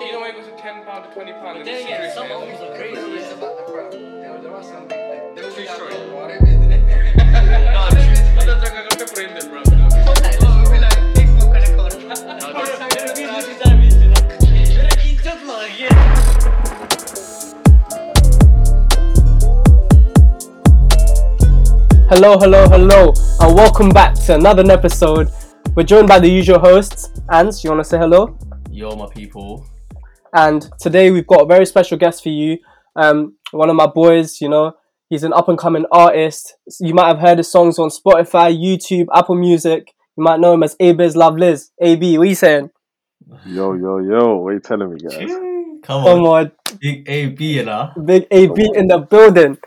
You know it goes to ten pound to twenty pound. But then again, some albums are crazy. It's Yeah. about the crowd. There, there are some big, like, there was True that story. bro, whatever, isn't it? Nah, I don't think I got pepper in there, bro. Like, oh, we'll be like, big folk kind. Hello, hello, hello, and welcome back to another episode. We're joined by the usual hosts. Ans, you want to say hello? Yo, my people. And today we've got a very special guest for you. Um, one of my boys, you know, he's an up and coming artist. You might have heard his songs on Spotify, YouTube, Apple Music. You might know him as A-Biz Love Liz. AB, what are you saying? Yo, yo, yo, what are you telling me, guys? Come Come on. on, Big A B and uh. big AB in the building.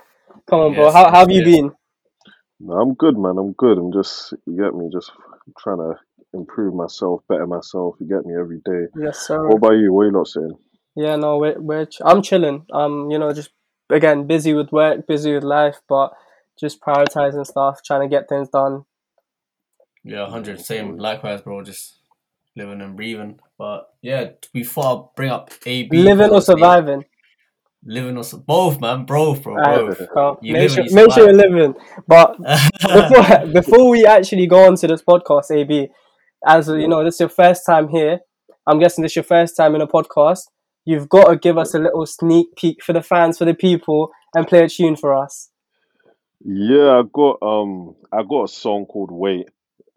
Come on, bro. How, how have you been? No, I'm good, man. I'm good. I'm just, you get me, just trying to improve myself, better myself. You get me every day. Yes, sir. What about you? What are you not saying? Yeah, no, we're, we're ch- I'm chilling. Um, you know, just again busy with work, busy with life, but just prioritizing stuff, trying to get things done. Yeah, hundred. Same. Likewise, bro. Just living and breathing. But yeah, before I bring up A B. Living or surviving. Living or su- both, man. Both, bro. Alright, Both. cool. You make sure, you make sure you're living. But before before we actually go on to this podcast, AB, as you know, this is your first time here. I'm guessing this is your first time in a podcast. You've got to give us a little sneak peek for the fans, for the people, and play a tune for us. Yeah, I got um, I got a song called Wait.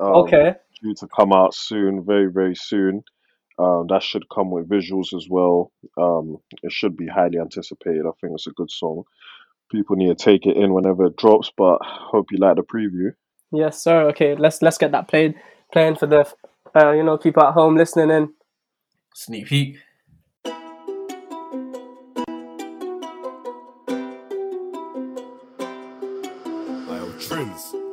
Um, Okay. Due to come out soon, very very soon. Um, that should come with visuals as well. Um, it should be highly anticipated. I think it's a good song. People need to take it in whenever it drops. But hope you like the preview. Yes, sir. Okay, let's let's get that played playing for the uh, you know people at home listening in. Sneak peek. Lyle Trins.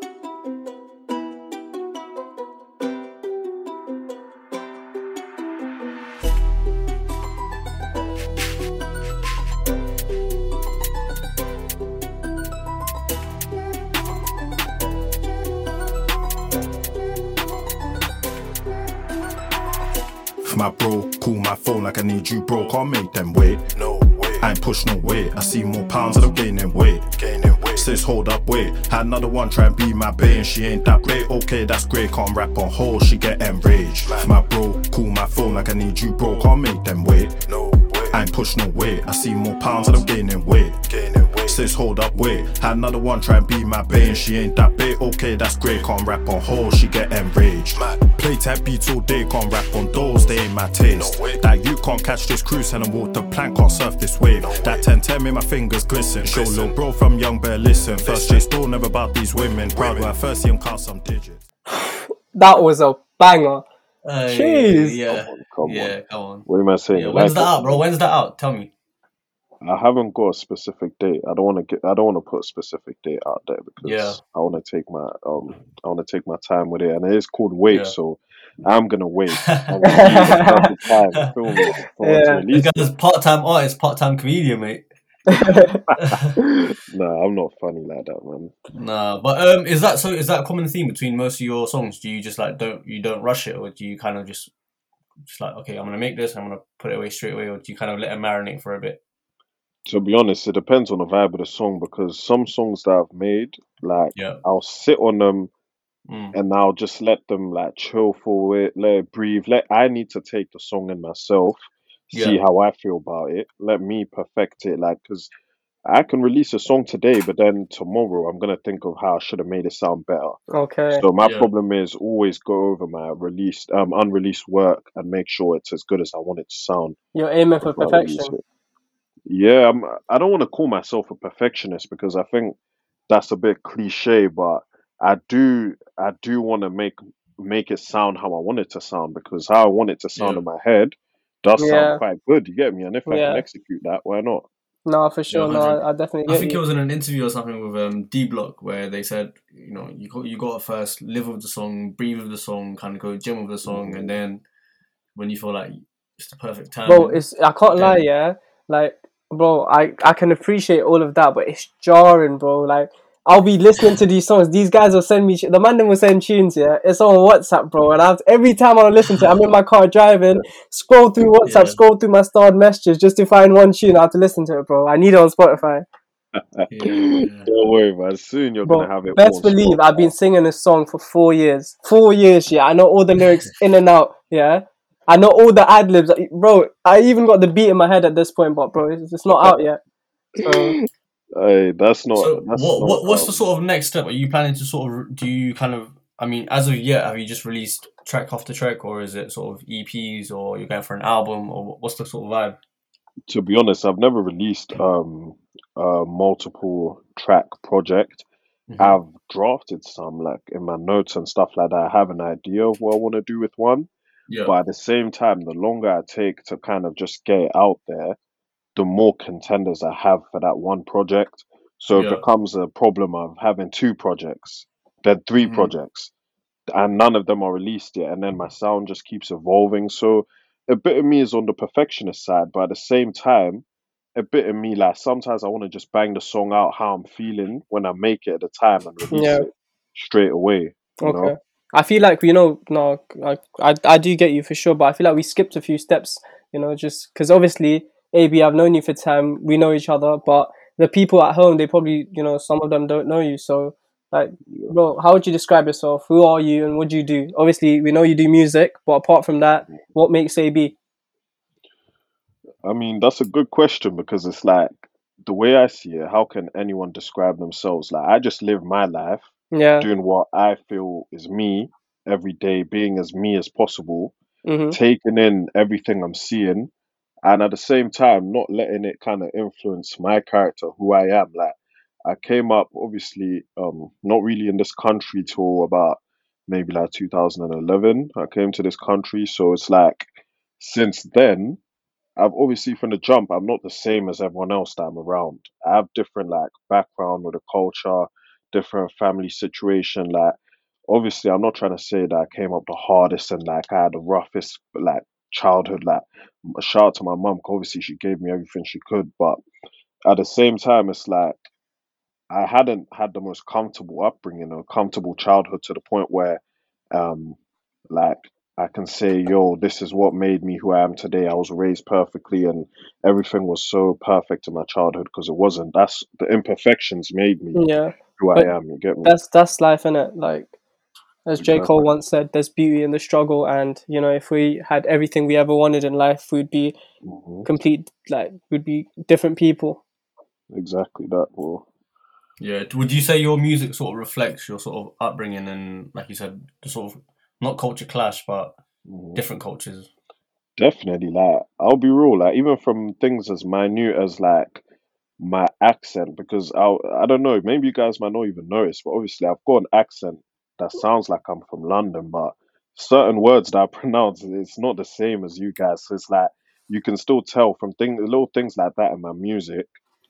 Call my phone like I need you, bro. Can't make them wait. No way. I ain't push no weight. I see more pounds and I'm gaining weight. Gaining weight. Says hold up, wait. Had another one try and be my bae and she ain't that great. Okay, that's great. Can't rap on hold. She get enraged. My bro, call my phone like I need you, bro. Can't make them wait. No way. I ain't push no weight. I see more pounds and I'm gaining weight. Gaining weight. Says hold up, wait. Had another one try and be my bae and she ain't that bait. Okay, that's great. Can't rap on hold. She get enraged. Play type beats all day. Can't rap on those. They ain't my taste. That you can't catch this cruise and I walk the plank. Can't surf this wave. That 10 10 made my fingers glisten. Show little bro from young bear listen. First J still never about these women. Proud when I first see him count some digits. That was a banger. Uh, Jeez. Yeah. Come Yeah. on. Come on. What am I saying? Yeah, You when's like that it? out, bro? When's that out? Tell me. I haven't got a specific date. I don't want to get. I don't want to put a specific date out there because Yeah. I want to take my um. I want to take my time with it, and it is called wait. Yeah. So I'm gonna wait. I'm gonna use the perfect time. Feel me? For Yeah. yeah. This release guy's part-time artist, part-time comedian, mate. it. nah, I'm not funny like that, man. Nah, but um, is that so? Is that a common theme between most of your songs? Do you just like don't you don't rush it, or do you kind of just just like okay, I'm gonna make this, I'm gonna put it away straight away, or do you kind of let it marinate for a bit? To be honest, it depends on the vibe of the song because some songs that I've made, like Yeah. I'll sit on them Mm. and I'll just let them like chill for it, let it breathe. Let I need to take the song in myself, see Yeah. how I feel about it. Let me perfect it, like because I can release a song today, but then tomorrow I'm gonna think of how I should have made it sound better. okay. So my Yeah. problem is always go over my released, um, unreleased work and make sure it's as good as I want it to sound. You're aiming for before I release perfection. it. Yeah, I'm, I don't want to call myself a perfectionist because I think that's a bit cliche, but I do I do want to make make it sound how I want it to sound because how I want it to sound Yeah. in my head does Yeah. sound quite good. You get me? And if I Yeah. can execute that, why not? No, for sure. no, 100. I, I definitely I get think you. it was in an interview or something with um D Block where they said, you know, you got you got to first live with the song, breathe with the song, kind of go gym with the song, and then when you feel like it's the perfect time, bro it's i can't lie Yeah. yeah like bro i i can appreciate all of that but it's jarring bro like I'll be listening to these songs. These guys will send me. The man them will send tunes. Yeah, it's on WhatsApp, bro. And I have every time I listen to, it, I'm in my car driving, scroll through WhatsApp, Yeah. scroll through my starred messages just to find one tune. I have to listen to it, bro. I need it on Spotify, Yeah. Don't worry, man. Soon you're bro. gonna have it. Best all believe sorted I've been singing this song for four years. Four years, yeah. I know all the lyrics in and out. Yeah, I know all the ad libs, bro. I even got the beat in my head at this point, but bro, it's, it's not out yet. So Hey, that's not. So that's what, not, what what's the sort of next step? Are you planning to sort of do you kind of I mean as of yet have you just released track after track or is it sort of EPs or you're going for an album or what's the sort of vibe? to be honest, I've never released um a multiple track project. Mhm. I've drafted some like in my notes and stuff like that. I have an idea of what I want to do with one, Yeah. but at the same time, the longer I take to kind of just get it out there, the more contenders I have for that one project. So Yeah. it becomes a problem of having two projects, then 3 Mhm. projects, and none of them are released yet. And then my sound just keeps evolving. So a bit of me is on the perfectionist side, but at the same time, a bit of me like sometimes I want to just bang the song out how I'm feeling when I make it at the time and release Yeah. it straight away. You Okay. know? I feel like you know, no, I, I I do get you for sure, but I feel like we skipped a few steps. You know, just because obviously, AB, I've known you for time, we know each other, but the people at home, they probably, you know, some of them don't know you. So, like, bro, how would you describe yourself? Who are you, and what do you do? Obviously, we know you do music, but apart from that, what makes AB? I mean, that's a good question because it's like the way I see it, how can anyone describe themselves? Like I just live my life Yeah. doing what I feel is me every day, being as me as possible, Mm-hmm. taking in everything I'm seeing, and at the same time not letting it kind of influence my character, who I am. Like I came up obviously um not really in this country till about maybe like 2011. I came to this country, so it's like since then I've obviously from the jump I'm not the same as everyone else that I'm around. I have different like background with the culture, different family situation. Like obviously I'm not trying to say that I came up the hardest and like I had the roughest like childhood. Like a shout out to my mum, 'cause obviously she gave me everything she could, but at the same time it's like I hadn't had the most comfortable upbringing or comfortable childhood to the point where um like I can say, yo, this is what made me who I am today. I was raised perfectly and everything was so perfect in my childhood because it wasn't. That's the imperfections made me Yeah. Who But I am, you get me? that's that's life, innit? Like as J. Cole once said, there's beauty in the struggle and you know, if we had everything we ever wanted in life, we'd be hmm complete like we'd be different people. Exactly that, bro. Yeah. Would you say your music sort of reflects your sort of upbringing and like you said, the sort of not culture clash but Mhm. different cultures? Definitely, like I'll be real, like even from things as minute as like my accent, because I I don't know, maybe you guys might not even notice, but obviously I've got an accent that sounds like I'm from London, but certain words that I pronounce it's not the same as you guys. So it's like you can still tell from things, little things like that in my music.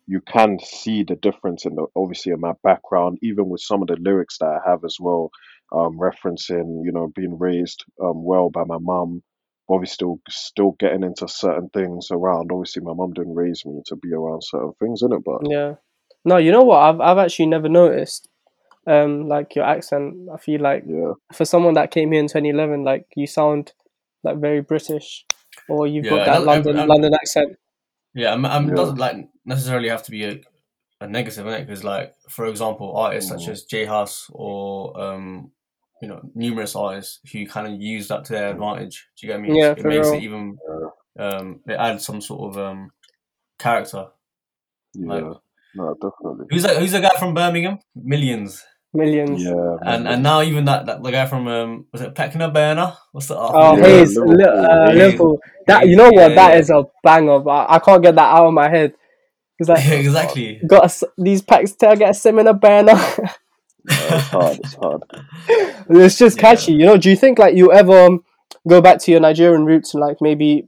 You can see the difference in the obviously in my background, even with some of the lyrics that I have as well, um, referencing you know being raised um well by my mum obviously still still getting into certain things around. Obviously, my mum didn't raise me to be around certain things in it, but Yeah. No, you know what? I've I've actually never noticed um like your accent. I feel like yeah, for someone that came here in 2011, like you sound like very British, or you've Yeah, got that don't- London I'm- London accent. Yeah, um, um, Yeah. it doesn't like necessarily have to be a, a negative, innit? Because like for example, artists such Mhm. as J Hus or um, you know, numerous artists who kind of use that to their advantage. Do you get me? Yeah, it for makes real. it even um, it adds some sort of um character. yeah, Like- no, definitely, Who's that? Who's the guy from Birmingham? M1llionz. M1llionz. yeah, And man. and now even that, that the guy from um was it Pecna Burner? What's the Oh, Yeah, Hayes, Liverpool. Li- uh, Liverpool. That you know what? Yeah, That yeah. is a banger. But I can't get that out of my head. It's like yeah, exactly. got a s these packs to get a similar banner. Yeah, it's hard, it's hard. it's just Yeah. catchy, you know. Do you think like you ever um, go back to your Nigerian roots and like maybe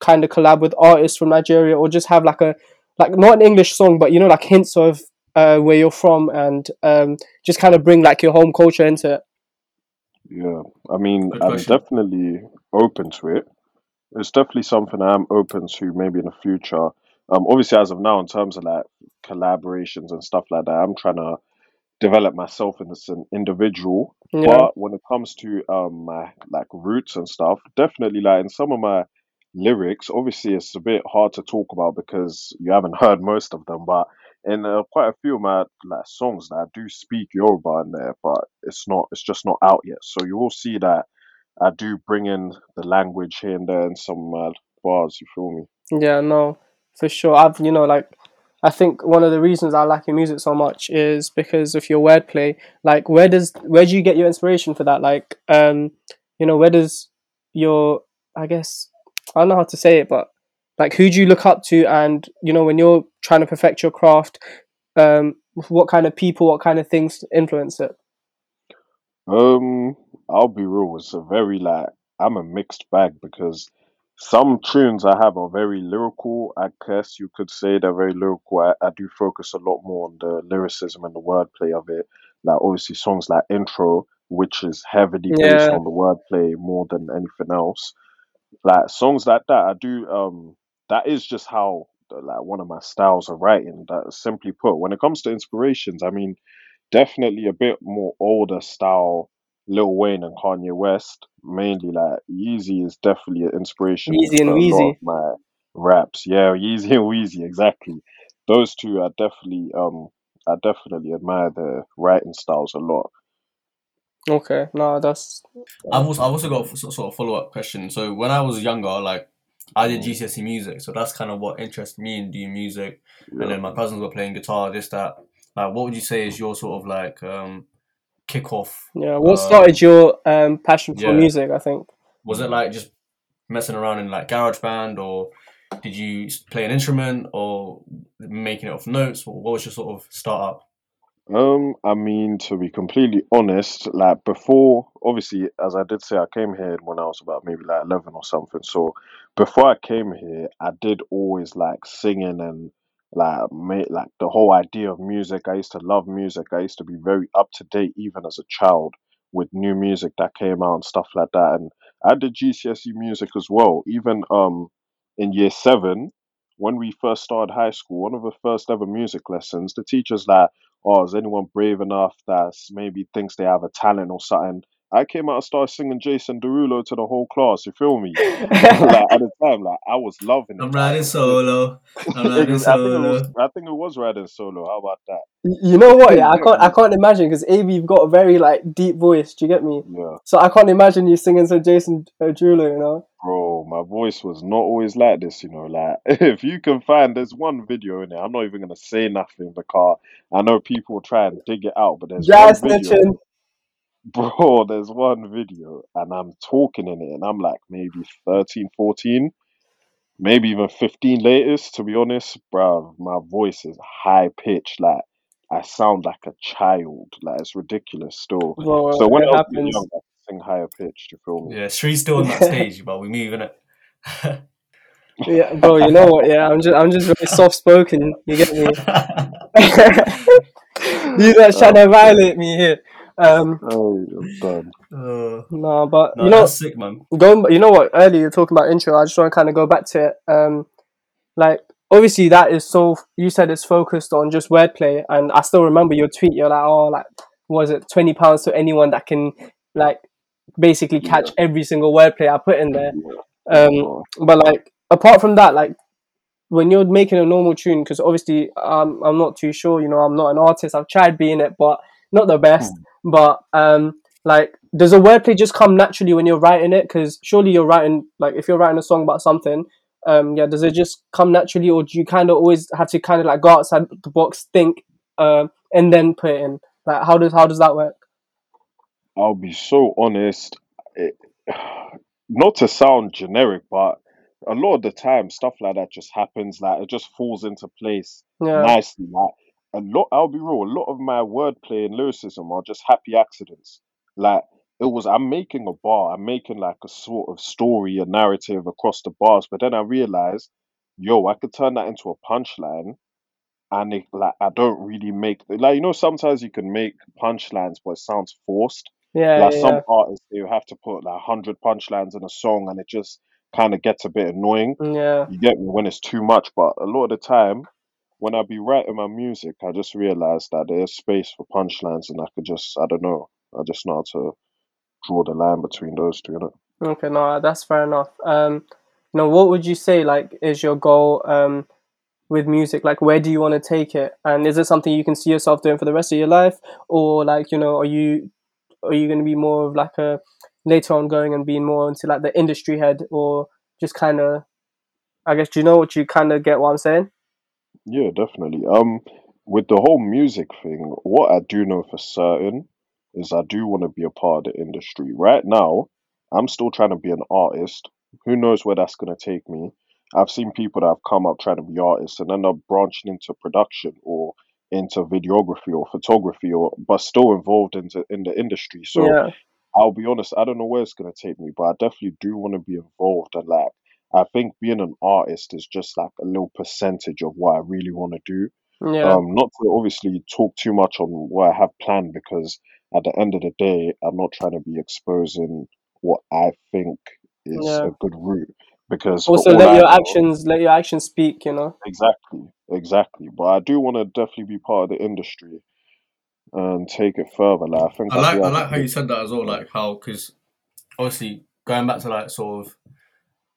kind of collab with artists from Nigeria, or just have like a like not an English song, but you know like hints of uh, where you're from and um, just kind of bring like your home culture into it. Yeah, I mean, Good I'm question. definitely open to it. It's definitely something I'm open to maybe in the future. Um, obviously, as of now, in terms of like collaborations and stuff like that, I'm trying to develop myself as an individual. Yeah. But when it comes to um my like roots and stuff, definitely like in some of my lyrics, obviously it's a bit hard to talk about because you haven't heard most of them. But in uh, quite a few of my like songs that I do speak Yoruba in there, but it's not it's just not out yet. So you will see that I do bring in the language here and there in some my bars. You feel me? Yeah, no, for sure. I've you know like I think one of the reasons I like your music so much is because of your wordplay. Like, where does where do you get your inspiration for that? Like, um, you know, where does your I guess I don't know how to say it, but like, who do you look up to? And you know, when you're trying to perfect your craft, um, what kind of people, what kind of things influence it? Um, I'll be real. It's a very like I'm a mixed bag because some tunes I have are very lyrical. I guess you could say they're very lyrical. I, I do focus a lot more on the lyricism and the wordplay of it. Like obviously songs like Intro, which is heavily based Yeah, on the wordplay more than anything else. Like songs like that, I do. Um, that is just how like one of my styles of writing. That simply put, when it comes to inspirations, I mean definitely a bit more older style Lil Wayne and Kanye West. Mainly like Yeezy is definitely an inspiration Easy to and a lot Weezy. of my raps. Yeah, Yeezy and Weezy, exactly. Those two are definitely um I definitely admire their writing styles a lot. Okay, no, that's I've also, I've also got a sort of follow up question. So when I was younger, like I did Mm, GCSE music, so that's kind of what interested me in doing music. And yeah. then my cousins were playing guitar, this that. Like, what would you say is your sort of like um kickoff? yeah. What Um, started your um passion for yeah, music? I think. was it like just messing around in like garage band, or did you play an instrument, or making it off notes? What was your sort of start up? Um, I mean, to be completely honest, like before, obviously, as I did say, I came here when I was about maybe like 11 or something. So before I came here, I did always like singing and like made like the whole idea of music. I used to love music. I used to be very up to date even as a child with new music that came out and stuff like that. And I did GCSE music as well. Even um in year seven, when we first started high school, one of the first ever music lessons, the teacher's like, oh, is anyone brave enough that maybe thinks they have a talent or something? I came out and started singing Jason Derulo to the whole class. You feel me? like at the time, like I was loving I'm it. Riding solo. I'm riding Ex- I think was. solo. I think it was riding solo. How about that? You know what? Yeah, I can't. I can't imagine because Av, you've got a very like deep voice. Do you get me? Yeah, So I can't imagine you singing to Jason uh, Derulo. You know? bro. My voice was not always like this. You know, like if you can find, there's one video in there. I'm not even gonna say nothing because I know people try and dig it out, but there's one Jazz video. snitching. Bro, there's one video and I'm talking in it and I'm like maybe 13, 14, maybe even 15 latest, to be honest. Bruv, my voice is high pitched. Like, I sound like a child. Like, it's ridiculous still. Bro, So when it was happens. young, I could sing higher pitched, you feel me? Yeah, Shree's still on that stage, but we're moving it. Yeah, bro. You know what? Yeah, I'm just. I'm just very soft spoken. You get me? you guys trying to violate me here. Um, oh, I'm uh, no, but no, you know, that's sick, man. going. You know what? Earlier you're talking about intro. I just want to kind of go back to it. Um, like obviously that is so. You said it's focused on just wordplay, and I still remember your tweet. You're like, oh, like was it twenty pounds to anyone that can like basically Yeah, catch every single wordplay I put in there. yeah, Um, bro. but like apart from that, like when you're making a normal tune, because obviously um, I'm not too sure. You know, I'm not an artist. I've tried being it, but not the best. Hmm. But um, like, does a wordplay just come naturally when you're writing it? Because surely you're writing like if you're writing a song about something, um, yeah, does it just come naturally, or do you kind of always have to kind of like go outside the box, think, um, and then put it in? Like, how does how does that work? I'll be so honest. It, not to sound generic, but a lot of the time stuff like that just happens. Like it just falls into place Yeah, nicely. Like a lot, I'll be real. A lot of my wordplay and lyricism are just happy accidents. Like it was, I'm making a bar. I'm making like a sort of story, a narrative across the bars. But then I realized, yo, I could turn that into a punchline. And it, like I don't really make like you know sometimes you can make punchlines but it sounds forced yeah, like yeah, some yeah. artists they have to put like 100 punchlines in a song and it just kind of gets a bit annoying mm, yeah. you get me when it's too much but a lot of the time when I'd be writing my music, I just realized that there's space for punchlines, and I could just I don't know, I just know how to draw the line between those two. You know? Okay, no, that's fair enough. Um, know, what would you say like is your goal um with music? Like, where do you want to take it? And is it something you can see yourself doing for the rest of your life, or like you know, are you are you going to be more of like a later on going and being more into like the industry head, or just kind of? I guess do you know what you kind of get what I'm saying? Yeah, definitely. Um, with the whole music thing, what I do know for certain is I do want to be a part of the industry. Right now, I'm still trying to be an artist. Who knows where that's going to take me? I've seen people that have come up trying to be artists and end up branching into production or into videography or photography or but still involved into in the industry. So Yeah, I'll be honest, I don't know where it's gonna take me, but I definitely do want to be involved and like I think being an artist is just like a little percentage of what I really want to do. yeah, Um, not to obviously talk too much on what I have planned because at the end of the day, I'm not trying to be exposing what I think is yeah. a good route because for Also, all let I your know, actions let your actions speak. You know. exactly, exactly. But I do want to definitely be part of the industry and take it further. Like I think I I like I have a like how you good said that as well. Like how because obviously going back to like sort of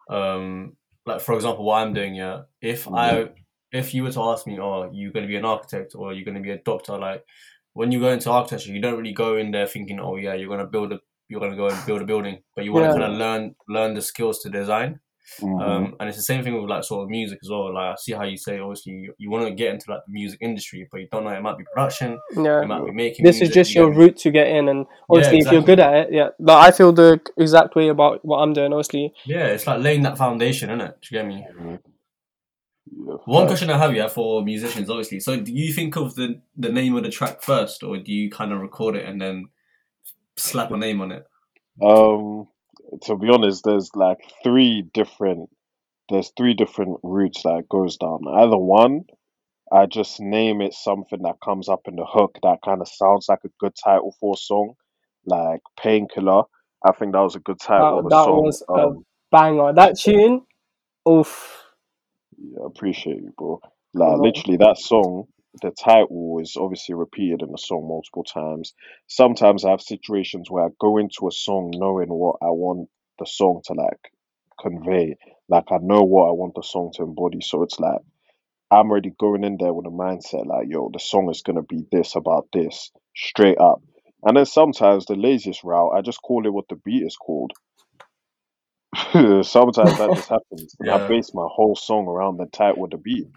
um like for example what I'm doing yeah if Mhm. I if you were to ask me oh you're going to be an architect or you're going to be a doctor like when you go into architecture you don't really go in there thinking oh yeah you're going to build a you're going to go and build a building but you want to kind of learn learn the skills to design Mhm. um, and it's the same thing with like sort of music as well. Like I see how you say obviously you, you want to get into like the music industry, but you don't know it might be production, Yeah. it might be making. This is just you your me? route to get in, and obviously, if you're good at it, yeah. But I feel the exact way about what I'm doing. Obviously, Yeah, it's like laying that foundation, isn't it? Do you get me? Mhm. One question I have, yeah, for musicians, obviously. So, do you think of the the name of the track first, or do you kind of record it and then slap a name on it? Um, to be honest, there's like three different there's three different routes that it goes down. Either one, I just name it something that comes up in the hook that kind of sounds like a good title for a song, like Painkiller. I think that was a good title that, a that song. was a Um, banger. That tune, oof. yeah, I appreciate you, bro. Like literally that song, the title is obviously repeated in the song multiple times. Sometimes I have situations where I go into a song knowing what I want the song to like convey. Like I know what I want the song to embody. So it's like I'm already going in there with a mindset like, yo, the song is gonna be this about this, straight up. And then sometimes the laziest route, I just call it what the beat is called. sometimes that just happens. And I base my whole song around the title of the beat.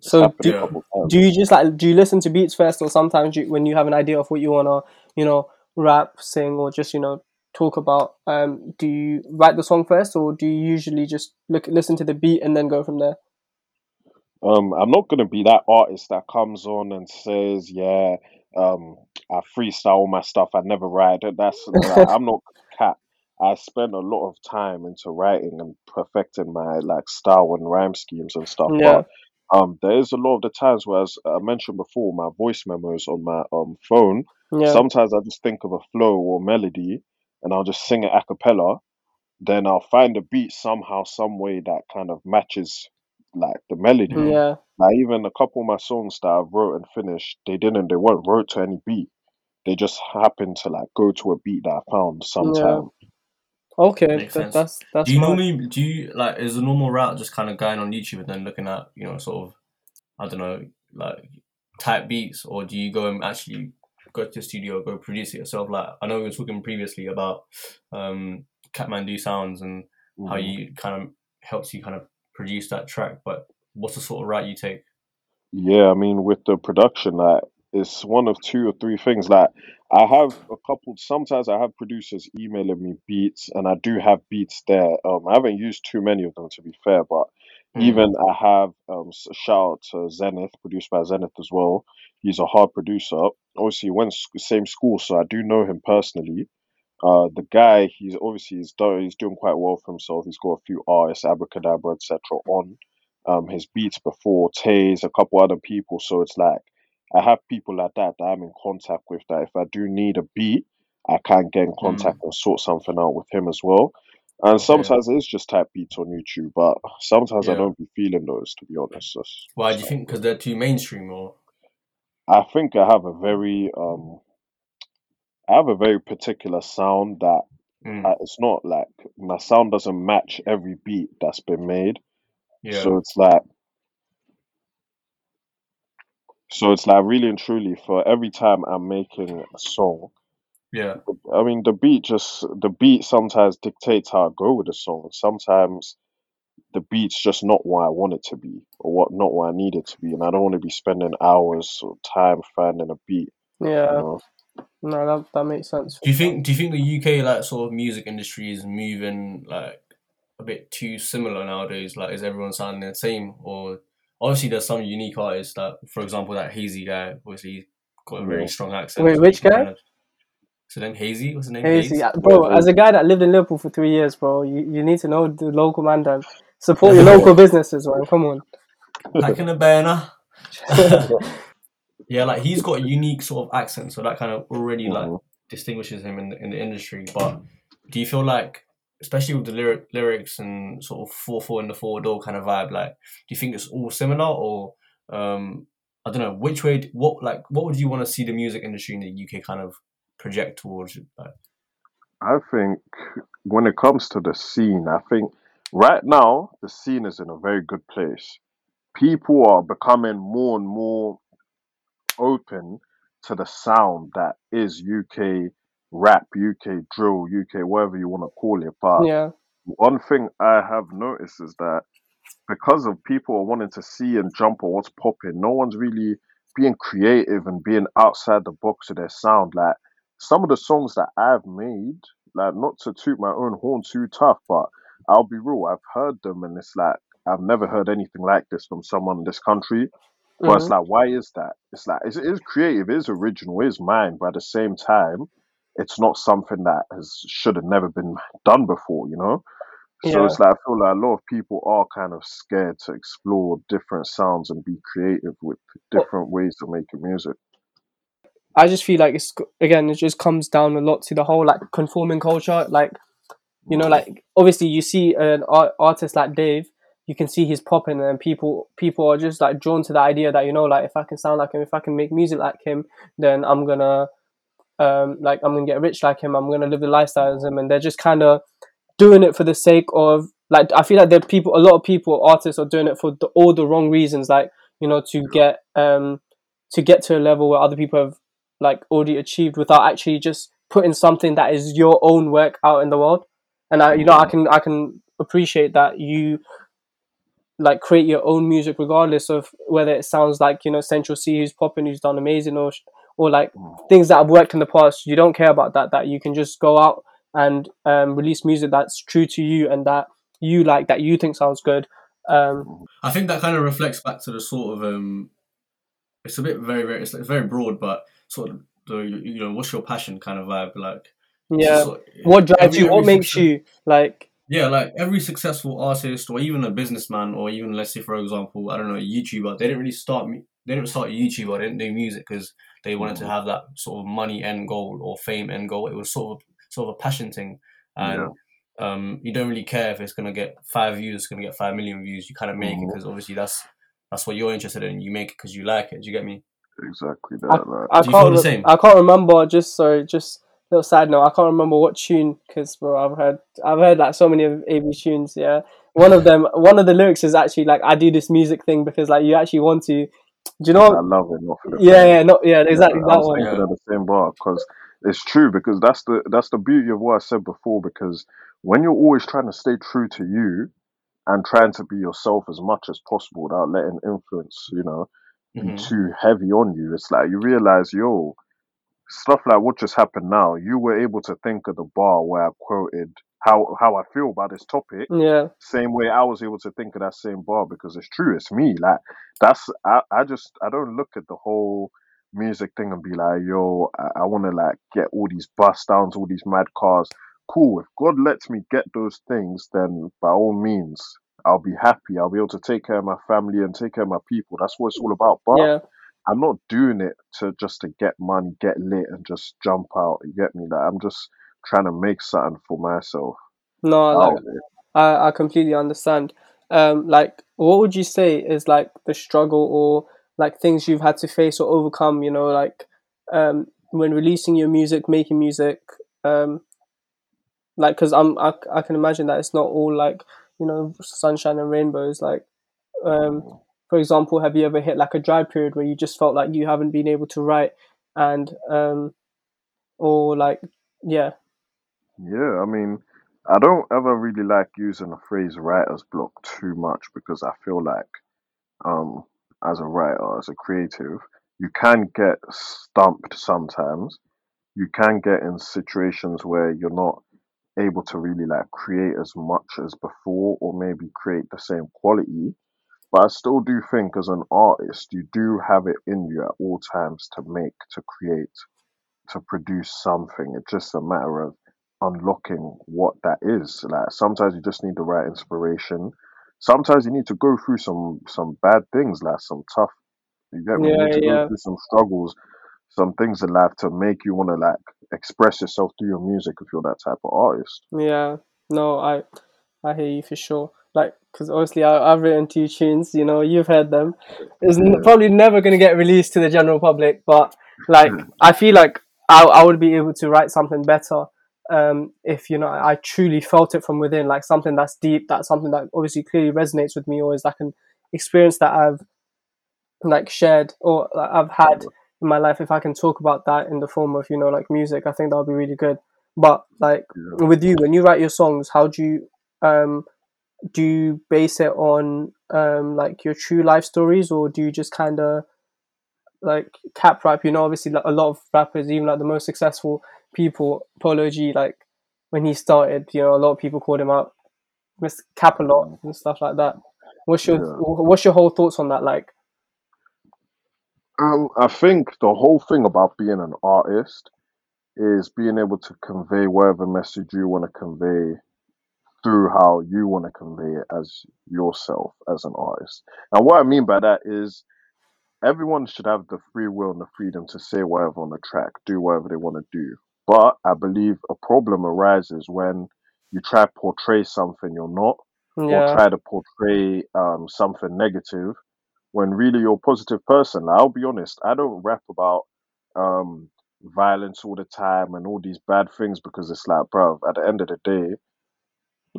So do, a Yeah. couple times. do you just like do you listen to beats first, or sometimes you, when you have an idea of what you wanna, you know, rap, sing, or just you know talk about, um, do you write the song first, or do you usually just look listen to the beat and then go from there? Um, I'm not gonna be that artist that comes on and says, "Yeah, um, I freestyle all my stuff. I never write." That- That's like, I'm not cat. I spend a lot of time into writing and perfecting my like style and rhyme schemes and stuff. Yeah, But um, there is a lot of the times where, as I mentioned before, my voice memos on my um phone. yeah, Sometimes I just think of a flow or melody, and I'll just sing it a cappella. Then I'll find a beat somehow, some way that kind of matches like the melody. yeah. Like even a couple of my songs that I've wrote and finished, they didn't, they weren't wrote to any beat. They just happened to like go to a beat that I found Yeah. sometime. Okay, that, that's that's Do you mad. normally do you like is the normal route just kind of going on YouTube and then looking at you know sort of I don't know like type beats, or do you go and actually go to the studio, go produce it yourself? Like I know we were talking previously about um Catmandu sounds and how Mhm. you kind of helps you kind of produce that track, but what's the sort of route you take? Yeah, I mean, with the production, like it's one of two or three things. Like I have a couple. Sometimes I have producers emailing me beats, and I do have beats there. Um, I haven't used too many of them to be fair, but Mm. even I have um s- shout out to Zenith, produced by Zenith as well. He's a hard producer. Obviously, he went s- same school, so I do know him personally. Uh, the guy, he's obviously he's done, he's doing quite well for himself. He's got a few artists, Abra Cadabra, etc. on um his beats before, Taze, a couple other people. So it's like I have people like that that I'm in contact with. That if I do need a beat, I can get in Mm. contact and sort something out with him as well. And sometimes it is just type beats on YouTube, but sometimes I Yeah. don't be feeling those, to be honest. That's- Why do you think? Because they're too mainstream, or I think I have a very um, I have a very particular sound that Mm, uh, it's not like my sound doesn't match every beat that's been made. yeah, So it's like, so it's like really and truly for every time I'm making a song. yeah, I mean, the beat just the beat sometimes dictates how I go with the song. Sometimes the beat's just not what I want it to be, or what not what I need it to be, and I don't want to be spending hours of time finding a beat. You Yeah, know? no, that that makes sense. Do you think? Do you think the UK like sort of music industry is moving like a bit too similar nowadays? Like, is everyone sounding the same? Or obviously, there's some unique artists that, for example, that Hazey guy, obviously he's got a very Yeah. strong accent. Wait, which guy? kind of- So then Hazey, what's the name? Hazey, Haze? uh, bro, as a guy that lived in Liverpool for three years, bro, you, you need to know the local man. Then support your local businesses, man. Come on. Back in the banner. yeah, like he's got a unique sort of accent, so that kind of already like Mhm. distinguishes him in the, in the industry. But do you feel like, especially with the lyric, lyrics and sort of four four in the four door kind of vibe, like do you think it's all similar or um I don't know which way what like what would you want to see the music industry in the UK kind of project towards? Like, I think when it comes to the scene, I think right now the scene is in a very good place. People are becoming more and more open to the sound that is UK rap, UK drill, UK whatever you want to call it. But Yeah, one thing I have noticed is that because of people are wanting to see and jump on what's popping, no one's really being creative and being outside the box of their sound. Like some of the songs that I've made, like not to toot my own horn too tough, but I'll be real, I've heard them and it's like I've never heard anything like this from someone in this country. But it's Mhm. like, why is that? It's like it's, it is creative, it is original, it is mine, but at the same time, it's not something that has should have never been done before, you know. So Yeah. it's like I feel like a lot of people are kind of scared to explore different sounds and be creative with different ways of making music. I just feel like it's again, it just comes down a lot to the whole like conforming culture. Like, you know, mm-hmm. like obviously you see an art- artist like Dave, you can see he's popping, and people people are just like drawn to the idea that you know, like if I can sound like him, if I can make music like him, then I'm gonna um like I'm gonna get rich like him. I'm gonna live the lifestyle as him, and they're just kind of doing it for the sake of like I feel like there people, a lot of people, artists are doing it for the, all the wrong reasons, like you know, to get um to get to a level where other people have like already achieved without actually just putting something that is your own work out in the world. And I, you know, I can I can appreciate that you like create your own music regardless of whether it sounds like you know Central Cee who's popping who's done amazing or or like things that have worked in the past. You don't care about that. That you can just go out and um, release music that's true to you and that you like that you think sounds good. Um, I think that kind of reflects back to the sort of um, it's a bit very very it's, it's very broad, but sort of the you know what's your passion kind of vibe like. yeah. sort- What drives every- you? What makes success- you like? Yeah, like every successful artist or even a businessman or even let's say for example, I don't know, a YouTuber, they didn't really start they didn't start YouTube they didn't do music because they wanted to have that sort of money end goal or fame end goal. It was sort of sort of a passion thing. And um you don't really care if it's gonna get five views, it's gonna get five million views. You kind of make it Mhm. because obviously that's that's what you're interested in. You make it because you like it. Do you get me? Exactly that. like, I Do you feel can't. the same? I can't remember. Just sorry, just little side note. I can't remember what tune because bro, I've heard I've heard like so many of AB tunes. Yeah, one of them, one of the lyrics is actually like I do this music thing because like you actually want to. Do you know? I love it. Not for the Yeah, yeah, no, yeah, exactly I that was one. thinking of the same bar because it's true because that's the that's the beauty of what I said before because when you're always trying to stay true to you and trying to be yourself as much as possible without letting influence, you know, be Mhm. too heavy on you, it's like you realize, yo, stuff like what just happened now, you were able to think of the bar where I quoted how how I feel about this topic Yeah, same way I was able to think of that same bar because it's true, it's me. Like that's I, I just I don't look at the whole music thing and be like, yo, I, I wanna like get all these bust downs, all these mad cars. Cool. If God lets me get those things, then by all means I'll be happy. I'll be able to take care of my family and take care of my people. That's what it's all about. But yeah, I'm not doing it to just to get money, get lit and just jump out. You get me? Like I'm just trying to make something for myself. No, like. I, I completely understand. Um, like, what would you say is like the struggle or like things you've had to face or overcome? You know, like um, when releasing your music, making music. Um, like, because I'm I, I can imagine that it's not all like you know sunshine and rainbows. Like, um, for example, have you ever hit like a dry period where you just felt like you haven't been able to write and um, or like yeah, Yeah, I mean, I don't ever really like using the phrase writer's block too much because I feel like, um, as a writer, as a creative, you can get stumped sometimes. You can get in situations where you're not able to really like create as much as before or maybe create the same quality. But I still do think as an artist, you do have it in you at all times to make, to create, to produce something. It's just a matter of unlocking what that is. Like sometimes you just need the right inspiration. Sometimes you need to go through some some bad things, like some tough. You get me? You yeah, need to go yeah, through some struggles, some things in life to make you want to like express yourself through your music if you're that type of artist. yeah. No, I I hear you for sure. Like, because obviously I, I've written two tunes. You know, you've heard them. It's n- Yeah. probably never gonna get released to the general public, but like I feel like I I would be able to write something better. Um, if you know I truly felt it from within, like something that's deep, that's something that obviously clearly resonates with me, or is like an experience that I've like shared or like, I've had in my life. If I can talk about that in the form of you know like music, I think that would be really good. But like Yeah. with you, when you write your songs, how do you um do you base it on um like your true life stories, or do you just kind of like cap rap? You know, obviously like, a lot of rappers, even like the most successful people, Polo G, like when he started, you know, a lot of people called him out, Mr. Cap a lot and stuff like that. What's your Yeah. what's your whole thoughts on that? Like, Um, I think the whole thing about being an artist is being able to convey whatever message you want to convey through how you want to convey it as yourself as an artist. And what I mean by that is everyone should have the free will and the freedom to say whatever on the track, do whatever they want to do. But I believe a problem arises when you try to portray something you're not, or yeah, try to portray um, something negative when really you're a positive person. Like, I'll be honest, I don't rap about um, violence all the time and all these bad things because it's like, bro, at the end of the day,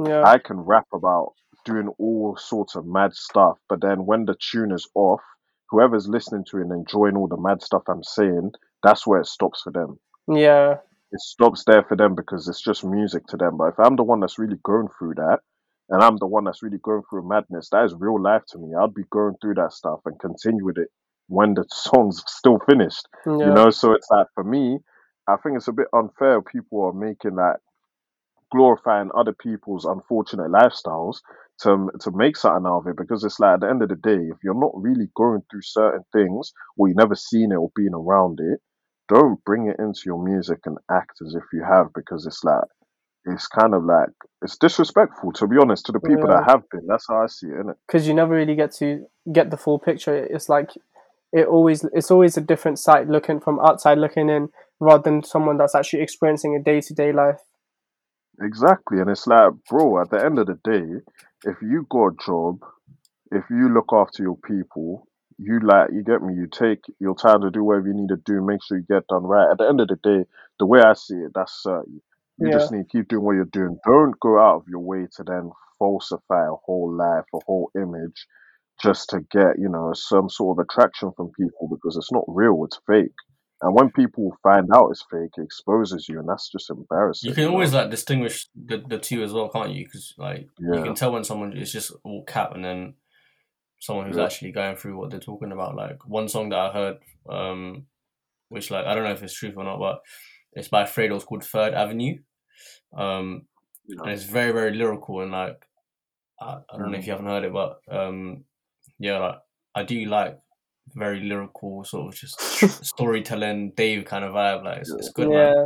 yeah, I can rap about doing all sorts of mad stuff, but then when the tune is off, whoever's listening to it and enjoying all the mad stuff I'm saying, that's where it stops for them. yeah, It stops there for them because it's just music to them. But if I'm the one that's really going through that, and I'm the one that's really going through madness, that is real life to me. I'd be going through that stuff and continue with it when the song's still finished. You yeah, know, so it's like for me, I think it's a bit unfair. People are making that glorifying other people's unfortunate lifestyles to to make something out of it because it's like at the end of the day, if you're not really going through certain things or you've never seen it or been around it, don't bring it into your music and act as if you have because it's like it's kind of like it's disrespectful to be honest to the people that have been. That's how I see it, innit? Because you never really get to get the full picture. It's like it always it's always a different side looking from outside looking in rather than someone that's actually experiencing a day to day life. Exactly. And it's like, bro, at the end of the day, if you got a job, if you look after your people, you like, you get me, you take your time to do whatever you need to do, make sure you get done right. At the end of the day, the way I see it, that's certain. You Yeah, just need to keep doing what you're doing. Don't go out of your way to then falsify a whole life, a whole image, just to get, you know, some sort of attraction from people because it's not real, it's fake. And when people find out it's fake, it exposes you, and that's just embarrassing. You can always like distinguish the, the two as well, can't you? Because like you Yeah. can tell when someone is just all cap and then someone who's Yeah. actually going through what they're talking about. Like one song that I heard, um, which like I don't know if it's truth or not, but it's by Fredo. It's called Third Avenue, um, and it's very very lyrical and like I, I don't know if Mm. you haven't heard it, but um, yeah, like I do like very lyrical sort of just storytelling Dave kind of vibe. Like it's, it's good, man. yeah,